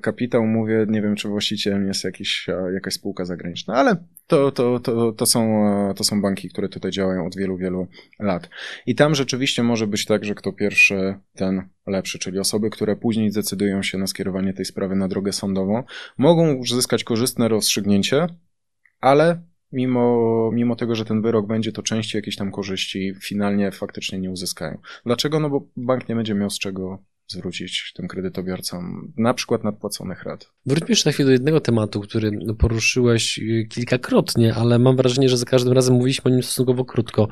kapitał, mówię, nie wiem, czy właścicielem jest jakiś, jakaś spółka zagraniczna, ale to, to, to, to, są, to są banki, które tutaj działają od wielu, wielu lat. I tam rzeczywiście może być tak, że kto pierwszy, ten lepszy, czyli osoby, które później zdecydują się na skierowanie tej sprawy na drogę sądową, mogą uzyskać korzystne rozstrzygnięcie, ale mimo, mimo tego, że ten wyrok będzie, to częściej jakieś tam korzyści finalnie faktycznie nie uzyskają. Dlaczego? No bo bank nie będzie miał z czego zwrócić tym kredytobiorcom, na przykład nadpłaconych rat. Wróćmy jeszcze na chwilę do jednego tematu, który poruszyłeś y, kilkakrotnie, ale mam wrażenie, że za każdym razem mówiliśmy o nim stosunkowo krótko.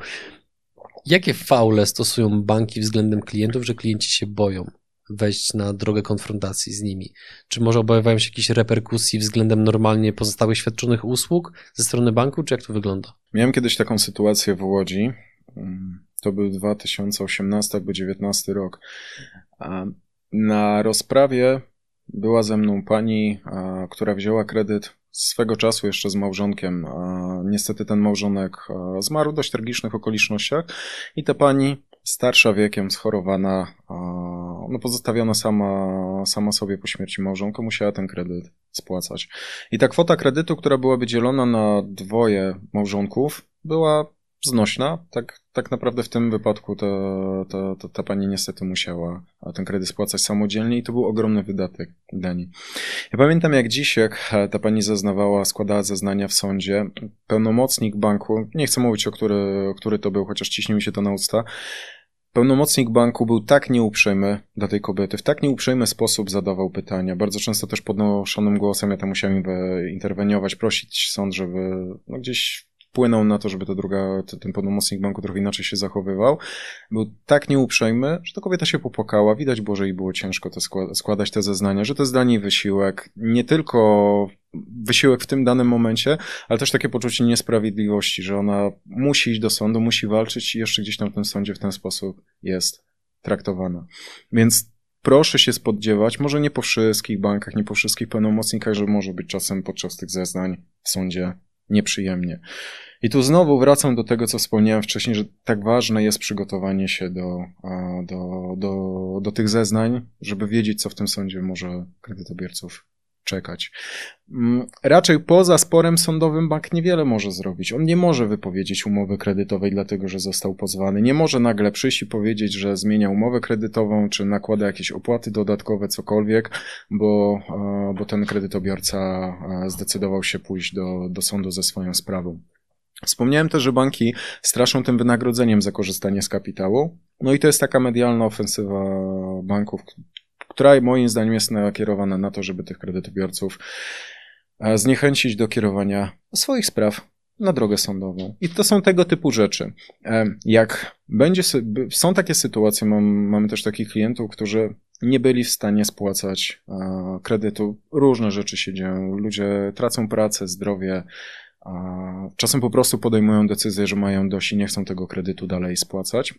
Jakie faule stosują banki względem klientów, że klienci się boją wejść na drogę konfrontacji z nimi? Czy może obawiają się jakichś reperkusji względem normalnie pozostałych świadczonych usług ze strony banku, czy jak to wygląda? Miałem kiedyś taką sytuację w Łodzi. To był 2018 albo 2019 rok. Na rozprawie była ze mną pani, która wzięła kredyt swego czasu jeszcze z małżonkiem. Niestety ten małżonek zmarł w dość tragicznych okolicznościach i ta pani, starsza wiekiem, schorowana, no pozostawiona sama, sama sobie po śmierci małżonka, musiała ten kredyt spłacać. I ta kwota kredytu, która byłaby dzielona na dwoje małżonków, była znośna. Tak, tak naprawdę w tym wypadku to, to, to, ta pani niestety musiała ten kredyt spłacać samodzielnie i to był ogromny wydatek dla niej. Ja pamiętam jak dziś, jak ta pani zeznawała, składała zeznania w sądzie, pełnomocnik banku, nie chcę mówić o który, który to był, chociaż ciśnie mi się to na usta, Pełnomocnik banku był tak nieuprzejmy dla tej kobiety, w tak nieuprzejmy sposób zadawał pytania. Bardzo często też podnoszonym głosem ja tam musiałem interweniować, prosić sąd, żeby no, gdzieś wpłynął na to, żeby ta druga, ten pełnomocnik banku trochę inaczej się zachowywał. Był tak nieuprzejmy, że ta kobieta się popłakała. Widać było, że jej było ciężko to składać te zeznania, że to jest dla niej wysiłek. Nie tylko wysiłek w tym danym momencie, ale też takie poczucie niesprawiedliwości, że ona musi iść do sądu, musi walczyć i jeszcze gdzieś tam w tym sądzie w ten sposób jest traktowana. Więc proszę się spodziewać, może nie po wszystkich bankach, nie po wszystkich pełnomocnikach, że może być czasem podczas tych zeznań w sądzie nieprzyjemnie. I tu znowu wracam do tego, co wspomniałem wcześniej, że tak ważne jest przygotowanie się do, do, do, do tych zeznań, żeby wiedzieć, co w tym sądzie może kredytobiorców czekać. Mm, raczej poza sporem sądowym bank niewiele może zrobić. On nie może wypowiedzieć umowy kredytowej, dlatego że został pozwany. Nie może nagle przyjść i powiedzieć, że zmienia umowę kredytową, czy nakłada jakieś opłaty dodatkowe, cokolwiek, bo, e, bo ten kredytobiorca e, zdecydował się pójść do, do sądu ze swoją sprawą. Wspomniałem też, że banki straszą tym wynagrodzeniem za korzystanie z kapitału. No i to jest taka medialna ofensywa banków, która moim zdaniem jest nakierowana na to, żeby tych kredytobiorców e, zniechęcić do kierowania swoich spraw na drogę sądową. I to są tego typu rzeczy. E, jak będzie, są takie sytuacje, mam, mamy też takich klientów, którzy nie byli w stanie spłacać e, kredytu. Różne rzeczy się dzieją. Ludzie tracą pracę, zdrowie, czasem po prostu podejmują decyzję, że mają dość i nie chcą tego kredytu dalej spłacać.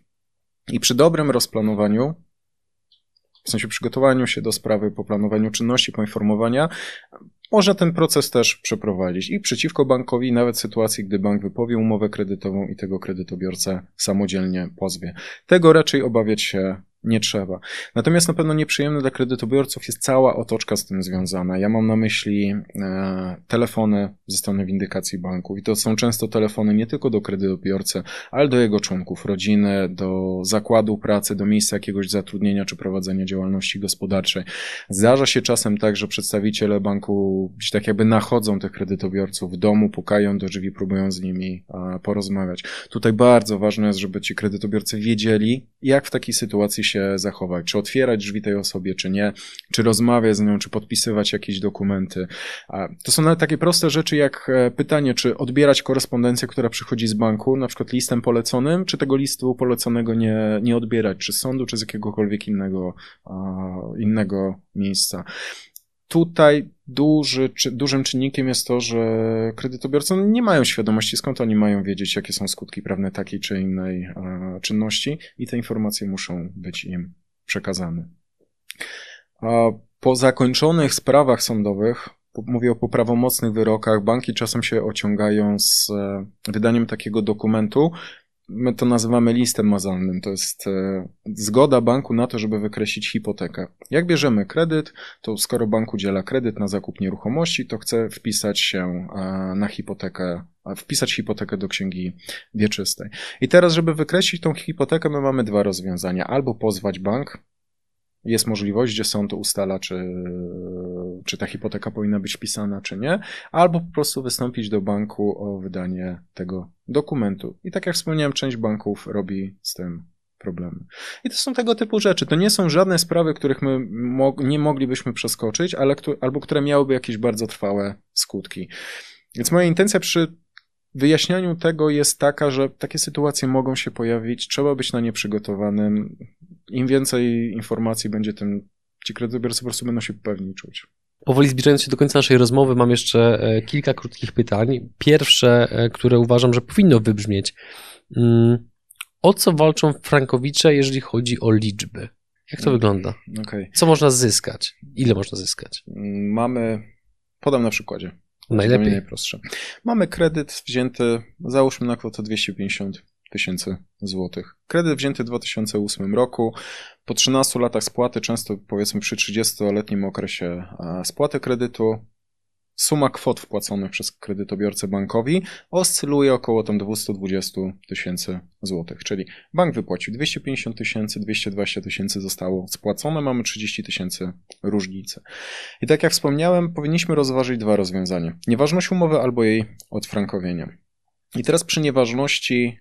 I przy dobrym rozplanowaniu w sensie przygotowaniu się do sprawy, po planowaniu czynności, poinformowania, można ten proces też przeprowadzić i przeciwko bankowi, nawet w sytuacji, gdy bank wypowie umowę kredytową i tego kredytobiorcę samodzielnie pozwie. Tego raczej obawiać się nie trzeba. Natomiast na pewno nieprzyjemne dla kredytobiorców jest cała otoczka z tym związana. Ja mam na myśli e, telefony ze strony windykacji banków i to są często telefony nie tylko do kredytobiorcy, ale do jego członków rodziny, do zakładu pracy, do miejsca jakiegoś zatrudnienia czy prowadzenia działalności gospodarczej. Zdarza się czasem tak, że przedstawiciele banku gdzieś tak jakby nachodzą tych kredytobiorców w domu, pukają do drzwi, próbują z nimi e, porozmawiać. Tutaj bardzo ważne jest, żeby ci kredytobiorcy wiedzieli, jak w takiej sytuacji się zachować, czy otwierać drzwi tej osobie, czy nie, czy rozmawiać z nią, czy podpisywać jakieś dokumenty. To są nawet takie proste rzeczy jak e, pytanie, czy odbierać korespondencję, która przychodzi z banku, na przykład listem poleconym, czy tego listu poleconego nie, nie odbierać, czy z sądu, czy z jakiegokolwiek innego, innego miejsca tutaj duży, czy, dużym czynnikiem jest to, że kredytobiorcy nie mają świadomości, skąd oni mają wiedzieć, jakie są skutki prawne takiej czy innej e, czynności i te informacje muszą być im przekazane. Po zakończonych sprawach sądowych, mówię o poprawomocnych wyrokach, banki czasem się ociągają z e, wydaniem takiego dokumentu, my to nazywamy listem mazalnym. To jest e, zgoda banku na to, żeby wykreślić hipotekę. Jak bierzemy kredyt, to skoro bank udziela kredyt na zakup nieruchomości, to chce wpisać się e, na hipotekę, wpisać hipotekę do księgi wieczystej. I teraz, żeby wykreślić tą hipotekę, my mamy dwa rozwiązania. Albo pozwać bank, jest możliwość, gdzie sąd ustala, czy, czy ta hipoteka powinna być wpisana, czy nie, albo po prostu wystąpić do banku o wydanie tego dokumentu. I tak jak wspomniałem, część banków robi z tym problemy. I to są tego typu rzeczy. To nie są żadne sprawy, których my mo nie moglibyśmy przeskoczyć, ale albo które miałyby jakieś bardzo trwałe skutki. Więc moja intencja przy wyjaśnianiu tego jest taka, że takie sytuacje mogą się pojawić, trzeba być na nie przygotowanym. Im więcej informacji będzie, tym ci kredytobiorcy po prostu będą się pewniej czuć. Powoli zbliżając się do końca naszej rozmowy, mam jeszcze e, kilka krótkich pytań. Pierwsze, e, które uważam, że powinno wybrzmieć. Mm, o co walczą Frankowicze, jeżeli chodzi o liczby? Jak to wygląda? Okay. Co można zyskać? Ile można zyskać? Mamy, podam na przykładzie. Najlepiej. Najprostsze. Mamy kredyt wzięty, załóżmy na kwotę 250 tysięcy złotych. Kredyt wzięty w 2008 roku. Po 13 latach spłaty, często powiedzmy przy 30-letnim okresie spłaty kredytu, suma kwot wpłaconych przez kredytobiorcę bankowi oscyluje około tam 220 tysięcy złotych. Czyli bank wypłacił 250 tysięcy, 220 tysięcy zostało spłacone, mamy 30 tysięcy różnicy. I tak jak wspomniałem, powinniśmy rozważyć dwa rozwiązania. Nieważność umowy albo jej odfrankowienie. I teraz przy nieważności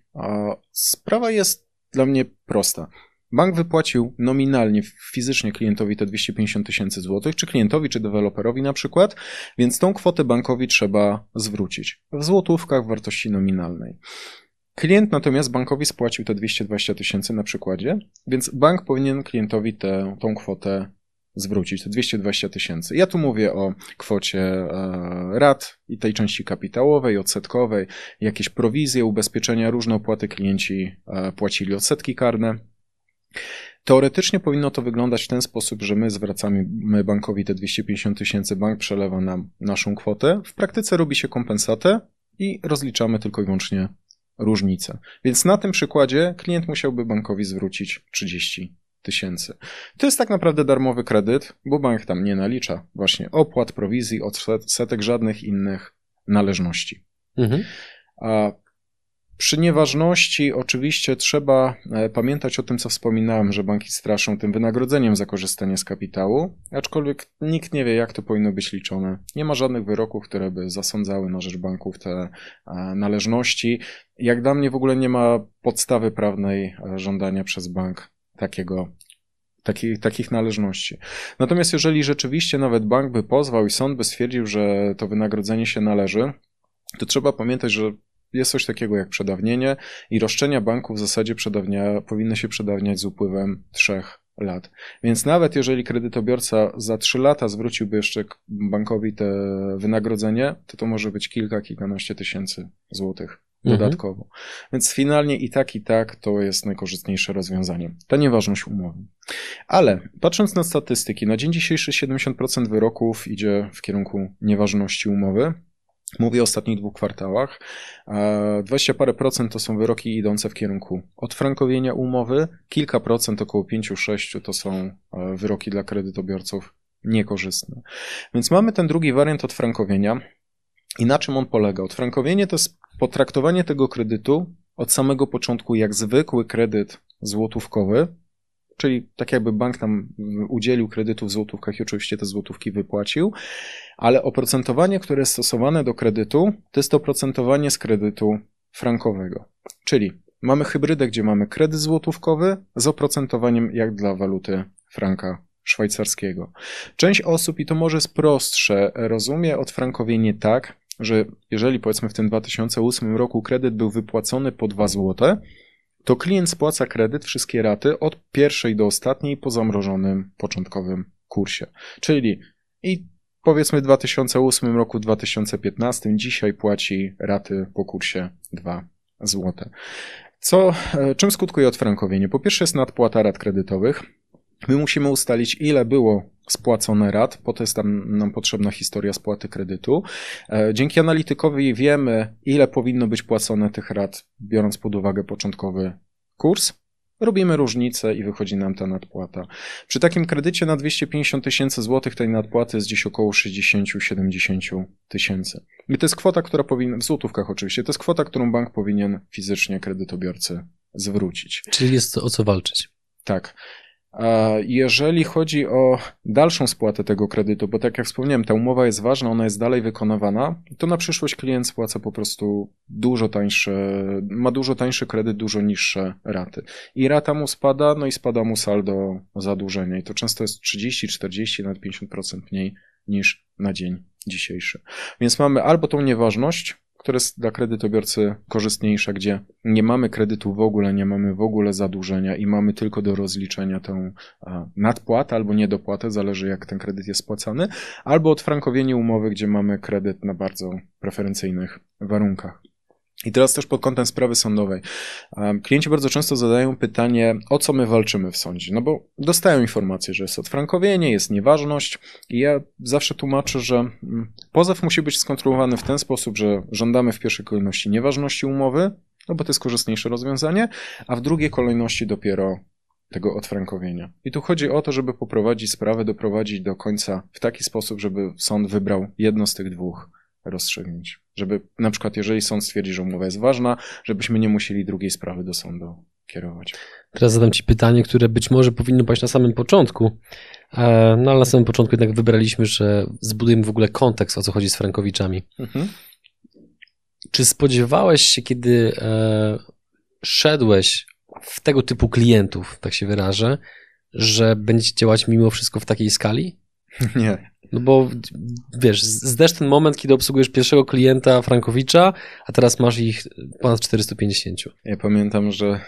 sprawa jest dla mnie prosta. Bank wypłacił nominalnie, fizycznie klientowi te 250 tysięcy złotych, czy klientowi, czy deweloperowi na przykład, więc tą kwotę bankowi trzeba zwrócić w złotówkach wartości nominalnej. Klient natomiast bankowi spłacił te 220 tysięcy na przykładzie, więc bank powinien klientowi tę, tą kwotę zwrócić, te 220 tysięcy. Ja tu mówię o kwocie e, rat i tej części kapitałowej, odsetkowej, jakieś prowizje, ubezpieczenia, różne opłaty klienci e, płacili, odsetki karne. Teoretycznie powinno to wyglądać w ten sposób, że my zwracamy bankowi te 250 tysięcy, bank przelewa nam naszą kwotę. W praktyce robi się kompensatę i rozliczamy tylko i wyłącznie różnicę. Więc na tym przykładzie klient musiałby bankowi zwrócić 30 tysięcy. To jest tak naprawdę darmowy kredyt, bo bank tam nie nalicza właśnie opłat, prowizji, odsetek, żadnych innych należności. Mhm. A przy nieważności oczywiście trzeba e, pamiętać o tym, co wspominałem, że banki straszą tym wynagrodzeniem za korzystanie z kapitału, aczkolwiek nikt nie wie, jak to powinno być liczone. Nie ma żadnych wyroków, które by zasądzały na rzecz banków te e, należności. Jak dla mnie w ogóle nie ma podstawy prawnej e, żądania przez bank takiego takich, takich należności. Natomiast jeżeli rzeczywiście nawet bank by pozwał i sąd by stwierdził, że to wynagrodzenie się należy, to trzeba pamiętać, że jest coś takiego jak przedawnienie i roszczenia banku w zasadzie przedawnia, powinny się przedawniać z upływem trzech lat. Więc nawet jeżeli kredytobiorca za trzy lata zwróciłby jeszcze bankowi te wynagrodzenie, to to może być kilka, kilkanaście tysięcy złotych mhm. dodatkowo. Mhm. Więc finalnie i tak, i tak to jest najkorzystniejsze rozwiązanie. Ta nieważność umowy. Ale patrząc na statystyki, na dzień dzisiejszy 70% wyroków idzie w kierunku nieważności umowy. Mówię o ostatnich dwóch kwartałach. 20 parę procent to są wyroki idące w kierunku odfrankowienia umowy, kilka procent, około 5-6 to są e, wyroki dla kredytobiorców niekorzystne. Więc mamy ten drugi wariant odfrankowienia. I na czym on polega? Odfrankowienie to jest potraktowanie tego kredytu od samego początku jak zwykły kredyt złotówkowy, czyli tak jakby bank nam udzielił kredytu w złotówkach i oczywiście te złotówki wypłacił, ale oprocentowanie, które jest stosowane do kredytu, to jest oprocentowanie z kredytu frankowego. Czyli mamy hybrydę, gdzie mamy kredyt złotówkowy z oprocentowaniem jak dla waluty franka szwajcarskiego. Część osób, i to może jest prostsze, rozumie odfrankowienie tak, że jeżeli powiedzmy w tym 2008 roku kredyt był wypłacony po 2 złote, to klient spłaca kredyt, wszystkie raty od pierwszej do ostatniej po zamrożonym początkowym kursie. Czyli i powiedzmy w 2008 roku, 2015 dzisiaj płaci raty po kursie 2 zł. Co, e, czym skutkuje odfrankowienie? Po pierwsze jest nadpłata rat kredytowych. My musimy ustalić, ile było spłacone rat, po to jest tam nam potrzebna historia spłaty kredytu. E, dzięki analitykowi wiemy, ile powinno być płacone tych rat, biorąc pod uwagę początkowy kurs. Robimy różnicę i wychodzi nam ta nadpłata. Przy takim kredycie na 250 tysięcy złotych tej nadpłaty jest gdzieś około 60-70 tysięcy. I to jest kwota, która powinna, w złotówkach oczywiście, to jest kwota, którą bank powinien fizycznie kredytobiorcy zwrócić. Czyli jest o co walczyć. Tak. Jeżeli chodzi o dalszą spłatę tego kredytu, bo tak jak wspomniałem, ta umowa jest ważna, ona jest dalej wykonywana, to na przyszłość klient spłaca po prostu dużo tańsze, ma dużo tańszy kredyt, dużo niższe raty. I rata mu spada, no i spada mu saldo zadłużenia. I to często jest 30, 40, nawet 50% mniej niż na dzień dzisiejszy. Więc mamy albo tą nieważność, które jest dla kredytobiorcy korzystniejsze, gdzie nie mamy kredytu w ogóle, nie mamy w ogóle zadłużenia i mamy tylko do rozliczenia tę nadpłatę albo niedopłatę, zależy jak ten kredyt jest spłacany, albo odfrankowienie umowy, gdzie mamy kredyt na bardzo preferencyjnych warunkach. I teraz też pod kątem sprawy sądowej. Klienci bardzo często zadają pytanie, o co my walczymy w sądzie. No bo dostają informację, że jest odfrankowienie, jest nieważność i ja zawsze tłumaczę, że mm, pozew musi być skonstruowany w ten sposób, że żądamy w pierwszej kolejności nieważności umowy, no bo to jest korzystniejsze rozwiązanie, a w drugiej kolejności dopiero tego odfrankowienia. I tu chodzi o to, żeby poprowadzić sprawę, doprowadzić do końca w taki sposób, żeby sąd wybrał jedno z tych dwóch rozstrzygnięć. Żeby na przykład, jeżeli sąd stwierdzi, że umowa jest ważna, żebyśmy nie musieli drugiej sprawy do sądu kierować. Teraz zadam Ci pytanie, które być może powinno paść na samym początku, e, no ale na samym początku jednak wybraliśmy, że zbudujemy w ogóle kontekst, o co chodzi z Frankowiczami. Mhm. Czy spodziewałeś się, kiedy e, szedłeś w tego typu klientów, tak się wyrażę, że będzie działać mimo wszystko w takiej skali? [LAUGHS] Nie. No bo wiesz, zdasz ten moment, kiedy obsługujesz pierwszego klienta Frankowicza, a teraz masz ich ponad 450. Ja pamiętam, że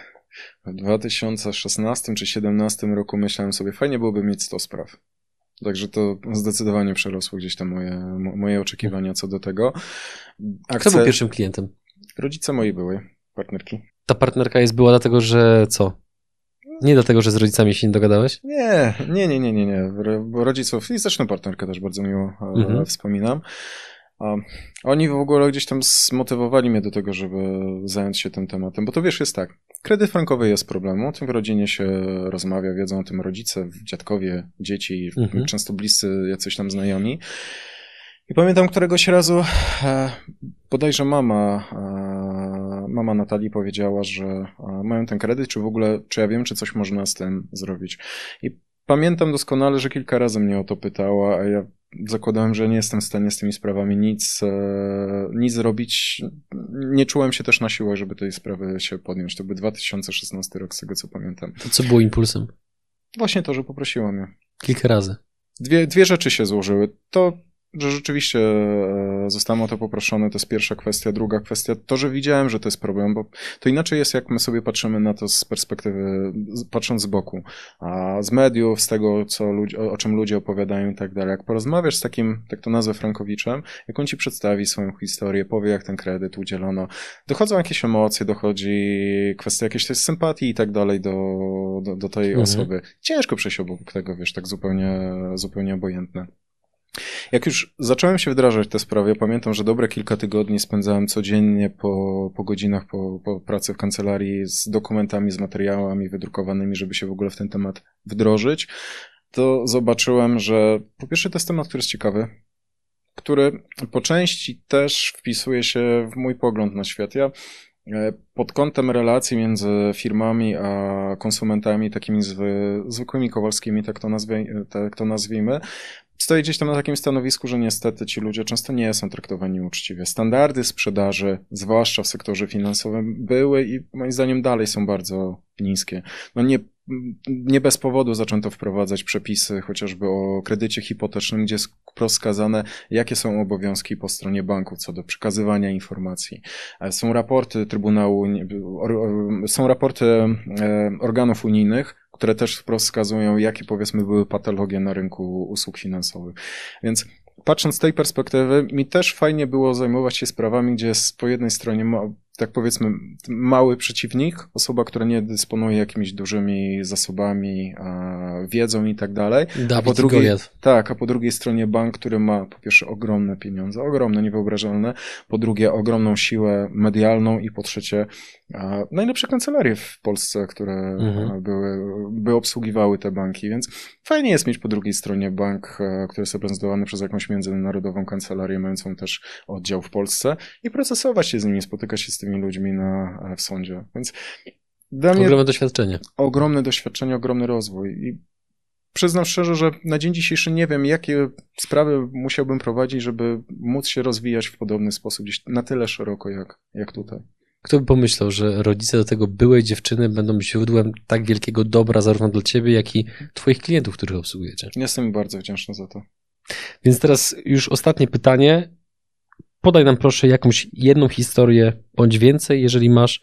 w 2016 czy 2017 roku myślałem sobie, fajnie byłoby mieć 100 spraw. Także to zdecydowanie przerosło gdzieś tam moje, moje oczekiwania co do tego. Kto był pierwszym klientem? Rodzice mojej były partnerki. Ta partnerka jest była dlatego, że co? Nie dlatego, że z rodzicami się nie dogadałeś? Nie, nie, nie, nie, nie, nie. Bo rodziców i zresztą partnerkę też bardzo miło e, mhm. wspominam. Oni w ogóle gdzieś tam zmotywowali mnie do tego, żeby zająć się tym tematem, bo to wiesz, jest tak. Kredyt frankowy jest problemem, o tym w rodzinie się rozmawia, wiedzą o tym rodzice, dziadkowie, dzieci, mhm. często bliscy jacyś tam znajomi. I pamiętam któregoś razu e, bodajże mama, e, mama Natalii powiedziała, że e, mają ten kredyt, czy w ogóle, czy ja wiem, czy coś można z tym zrobić. I pamiętam doskonale, że kilka razy mnie o to pytała, a ja zakładałem, że nie jestem w stanie z tymi sprawami nic, nic zrobić. Nie czułem się też na siłę, żeby tej sprawy się podjąć. To był 2016 rok, z tego co pamiętam. To co było impulsem? Właśnie to, że poprosiłam ją. Kilka razy. Dwie, dwie rzeczy się złożyły. To że rzeczywiście e, zostałem o to poproszony, to jest pierwsza kwestia. Druga kwestia, to, że widziałem, że to jest problem, bo to inaczej jest, jak my sobie patrzymy na to z perspektywy, patrząc z boku, a z mediów, z tego, co ludzi, o, o czym ludzie opowiadają i tak dalej. Jak porozmawiasz z takim, tak to nazwę, Frankowiczem, jak on ci przedstawi swoją historię, powie, jak ten kredyt udzielono, dochodzą jakieś emocje, dochodzi kwestia jakiejś też sympatii i tak dalej do, do, do tej mhm. osoby. Ciężko przejść obok tego, wiesz, tak zupełnie, zupełnie obojętne. Jak już zacząłem się wdrażać te sprawy, ja pamiętam, że dobre kilka tygodni spędzałem codziennie po, po godzinach po, po pracy w kancelarii z dokumentami, z materiałami wydrukowanymi, żeby się w ogóle w ten temat wdrożyć, to zobaczyłem, że po pierwsze to jest temat, który jest ciekawy, który po części też wpisuje się w mój pogląd na świat. Ja e, pod kątem relacji między firmami a konsumentami, takimi zwykłymi kowalskimi, tak to, nazwie, tak to nazwijmy, Stoję gdzieś tam na takim stanowisku, że niestety ci ludzie często nie są traktowani uczciwie. Standardy sprzedaży, zwłaszcza w sektorze finansowym, były i moim zdaniem dalej są bardzo niskie. No nie, nie bez powodu zaczęto wprowadzać przepisy chociażby o kredycie hipotecznym, gdzie jest rozkazane, jakie są obowiązki po stronie banków co do przekazywania informacji. E, są raporty Trybunału, są raporty e, organów unijnych, które też wprost wskazują, jakie powiedzmy były patologie na rynku usług finansowych. Więc patrząc z tej perspektywy, mi też fajnie było zajmować się sprawami, gdzie jest po jednej stronie tak powiedzmy, mały przeciwnik, osoba, która nie dysponuje jakimiś dużymi zasobami, wiedzą i tak dalej. a po drugiej, tak, a po drugiej stronie bank, który ma po pierwsze ogromne pieniądze, ogromne, niewyobrażalne, po drugie ogromną siłę medialną i po trzecie najlepsze kancelarie w Polsce, które mhm. były, by obsługiwały te banki, więc fajnie jest mieć po drugiej stronie bank, który jest reprezentowany przez jakąś międzynarodową kancelarię, mającą też oddział w Polsce i procesować się z nimi, spotykać się z tymi ludźmi na, w sądzie. Więc dla mnie ogromne doświadczenie. Ogromne doświadczenie, ogromny rozwój. I przyznam szczerze, że na dzień dzisiejszy nie wiem, jakie sprawy musiałbym prowadzić, żeby móc się rozwijać w podobny sposób, gdzieś na tyle szeroko jak, jak tutaj. Kto by pomyślał, że rodzice do tego byłej dziewczyny będą źródłem tak wielkiego dobra zarówno dla ciebie, jak i twoich klientów, których obsługujecie? Jestem bardzo wdzięczny za to. Więc teraz już ostatnie pytanie. Podaj nam proszę jakąś jedną historię, bądź więcej, jeżeli masz,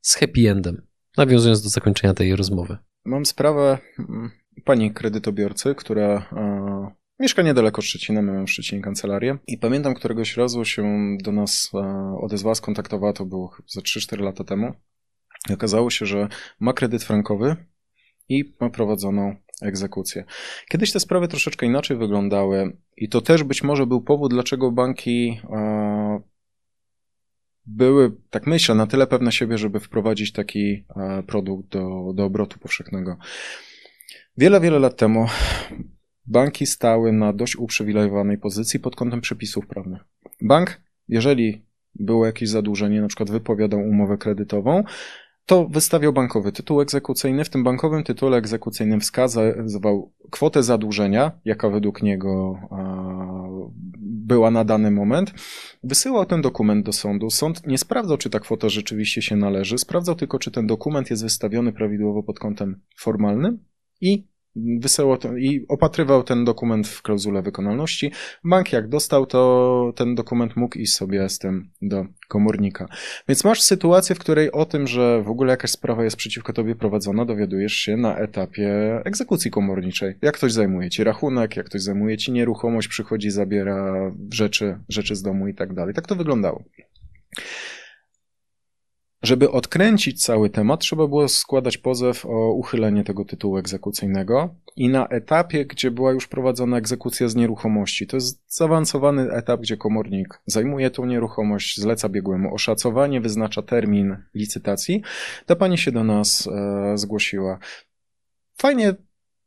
z happy endem, nawiązując do zakończenia tej rozmowy. Mam sprawę mm, pani kredytobiorcy, która e, mieszka niedaleko Szczecina, my mamy w Szczecinie kancelarię i pamiętam któregoś razu się do nas e, odezwała, skontaktowała, to było za 3-4 lata temu. I okazało się, że ma kredyt frankowy i ma prowadzoną egzekucję. Kiedyś te sprawy troszeczkę inaczej wyglądały i to też być może był powód, dlaczego banki e, były, tak myślę, na tyle pewne siebie, żeby wprowadzić taki e, produkt do, do obrotu powszechnego. Wiele, wiele lat temu banki stały na dość uprzywilejowanej pozycji pod kątem przepisów prawnych. Bank, jeżeli było jakieś zadłużenie, na przykład wypowiadał umowę kredytową, to wystawiał bankowy tytuł egzekucyjny. W tym bankowym tytule egzekucyjnym wskazywał kwotę zadłużenia, jaka według niego była na dany moment. Wysyłał ten dokument do sądu. Sąd nie sprawdzał, czy ta kwota rzeczywiście się należy, sprawdzał tylko, czy ten dokument jest wystawiony prawidłowo pod kątem formalnym i wysyłał to, i opatrywał ten dokument w klauzulę wykonalności. Bank jak dostał, to ten dokument mógł iść sobie z tym do komornika. Więc masz sytuację, w której o tym, że w ogóle jakaś sprawa jest przeciwko tobie prowadzona, dowiadujesz się na etapie egzekucji komorniczej. Jak ktoś zajmuje ci rachunek, jak ktoś zajmuje ci nieruchomość, przychodzi, zabiera rzeczy, rzeczy z domu i tak dalej. Tak to wyglądało. Żeby odkręcić cały temat, trzeba było składać pozew o uchylenie tego tytułu egzekucyjnego i na etapie, gdzie była już prowadzona egzekucja z nieruchomości, to jest zaawansowany etap, gdzie komornik zajmuje tą nieruchomość, zleca biegłemu oszacowanie, wyznacza termin licytacji, ta pani się do nas e, zgłosiła. Fajnie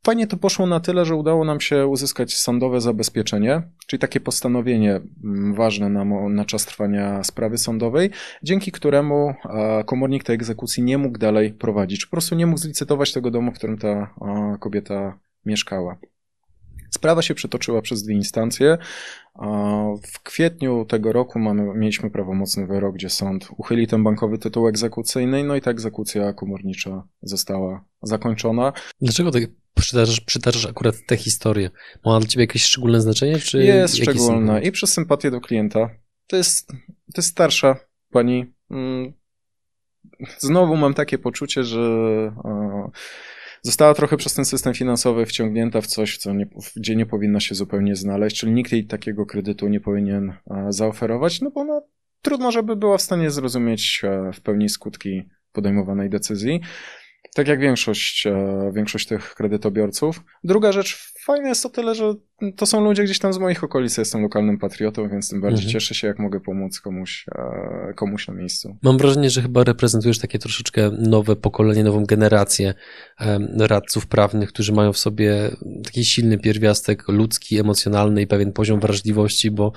Fajnie to poszło na tyle, że udało nam się uzyskać sądowe zabezpieczenie, czyli takie postanowienie mm, ważne na, na czas trwania sprawy sądowej, dzięki któremu komornik tej egzekucji nie mógł dalej prowadzić. Po prostu nie mógł zlicytować tego domu, w którym ta kobieta mieszkała. Sprawa się przetoczyła przez dwie instancje. W kwietniu tego roku mamy, mieliśmy prawomocny wyrok, gdzie sąd uchylił ten bankowy tytuł egzekucyjny, no i ta egzekucja komornicza została zakończona. Dlaczego tak przydarzasz, przydarzasz akurat tę historię? Ma ona dla ciebie jakieś szczególne znaczenie? Czy jest szczególna i przez sympatię do klienta. To jest, to jest starsza pani. Mm, znowu mam takie poczucie, że została trochę przez ten system finansowy wciągnięta w coś, co nie, gdzie nie powinna się zupełnie znaleźć, czyli nikt jej takiego kredytu nie powinien zaoferować, no bo ona trudno, żeby była w stanie zrozumieć e, w pełni skutki podejmowanej decyzji tak jak większość, e, większość tych kredytobiorców. Druga rzecz, fajne jest to tyle, że to są ludzie gdzieś tam z moich okolic, jestem lokalnym patriotą, więc tym bardziej mhm. cieszę się, jak mogę pomóc komuś, e, komuś na miejscu. Mam wrażenie, że chyba reprezentujesz takie troszeczkę nowe pokolenie, nową generację radców prawnych, którzy mają w sobie taki silny pierwiastek ludzki, emocjonalny i pewien poziom wrażliwości, bo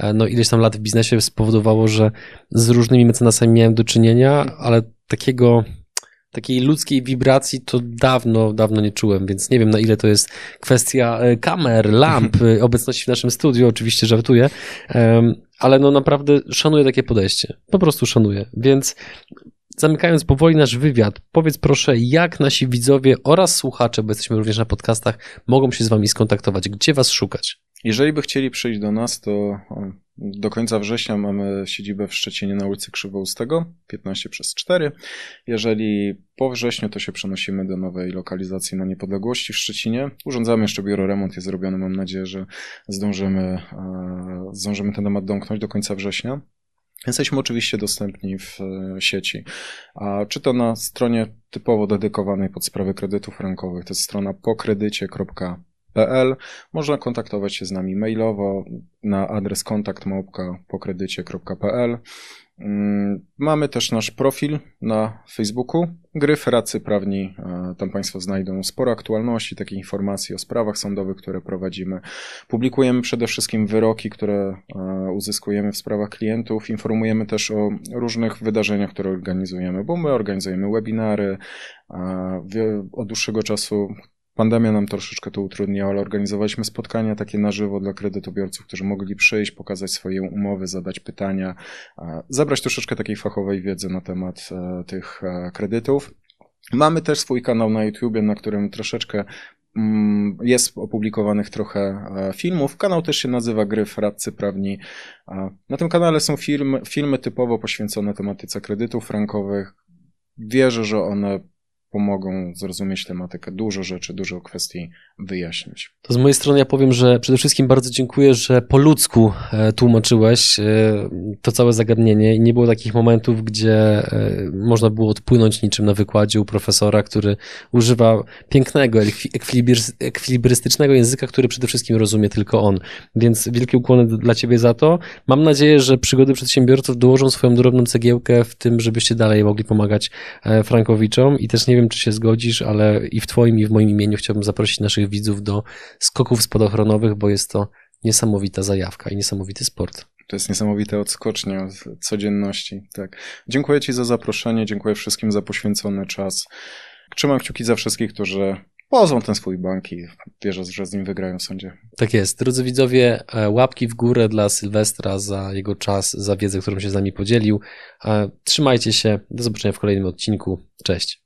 e, no ileś tam lat w biznesie spowodowało, że z różnymi mecenasami miałem do czynienia, ale takiego takiej ludzkiej wibracji to dawno, dawno nie czułem, więc nie wiem na ile to jest kwestia e, kamer, lamp, [LAUGHS] e, obecności w naszym studiu, oczywiście żartuję, ale no naprawdę szanuję takie podejście, po prostu szanuję, więc zamykając powoli nasz wywiad, powiedz proszę, jak nasi widzowie oraz słuchacze, bo jesteśmy również na podcastach, mogą się z wami skontaktować, gdzie was szukać? Jeżeli by chcieli przyjść do nas, to do końca września mamy siedzibę w Szczecinie na ulicy Krzywoustego, 15 przez 4. Jeżeli po wrześniu, to się przenosimy do nowej lokalizacji na Niepodległości w Szczecinie. Urządzamy jeszcze biuro, remont jest zrobiony. Mam nadzieję, że zdążymy, e, zdążymy ten temat domknąć do końca września. Jesteśmy oczywiście dostępni w e, sieci. A czy to na stronie typowo dedykowanej pod sprawy kredytów frankowych, to jest strona pokredycie.pl Można kontaktować się z nami mailowo na adres kontaktmałpka.pokredycie.pl. Mm, mamy też nasz profil na Facebooku, Gryf Radcy Prawni. E, tam Państwo znajdą sporo aktualności, takich informacji o sprawach sądowych, które prowadzimy. Publikujemy przede wszystkim wyroki, które e, uzyskujemy w sprawach klientów. Informujemy też o różnych wydarzeniach, które organizujemy, bo my organizujemy webinary. Od dłuższego czasu Pandemia nam troszeczkę to utrudniła, ale organizowaliśmy spotkania takie na żywo dla kredytobiorców, którzy mogli przyjść, pokazać swoje umowy, zadać pytania, zabrać troszeczkę takiej fachowej wiedzy na temat e, tych e, kredytów. Mamy też swój kanał na YouTubie, na którym troszeczkę mm, jest opublikowanych trochę e, filmów. Kanał też się nazywa Gryf Radcy Prawni. Na tym kanale są filmy, filmy typowo poświęcone tematyce kredytów frankowych. Wierzę, że one pomogą zrozumieć tematykę. Dużo rzeczy, dużo kwestii wyjaśnić. To z mojej strony ja powiem, że przede wszystkim bardzo dziękuję, że po ludzku e, tłumaczyłeś e, to całe zagadnienie i nie było takich momentów, gdzie e, można było odpłynąć niczym na wykładzie u profesora, który używa pięknego, ekwilibrystycznego języka, który przede wszystkim rozumie tylko on. Więc wielkie ukłony dla Ciebie za to. Mam nadzieję, że przygody przedsiębiorców dołożą swoją drobną cegiełkę w tym, żebyście dalej mogli pomagać Frankowiczom i też nie wiem, czy się zgodzisz, ale i w Twoim, i w moim imieniu chciałbym zaprosić naszych widzów do skoków spadochronowych, bo jest to niesamowita zajawka i niesamowity sport. To jest niesamowite odskocznie od codzienności. Tak. Dziękuję Ci za zaproszenie, dziękuję wszystkim za poświęcony czas. Trzymam kciuki za wszystkich, którzy pozwą ten swój bank i wierzę, że z nim wygrają w sądzie. Tak jest. Drodzy widzowie, e, łapki w górę dla Sylwestra za jego czas, za wiedzę, którą się z nami podzielił. E, trzymajcie się. Do zobaczenia w kolejnym odcinku. Cześć.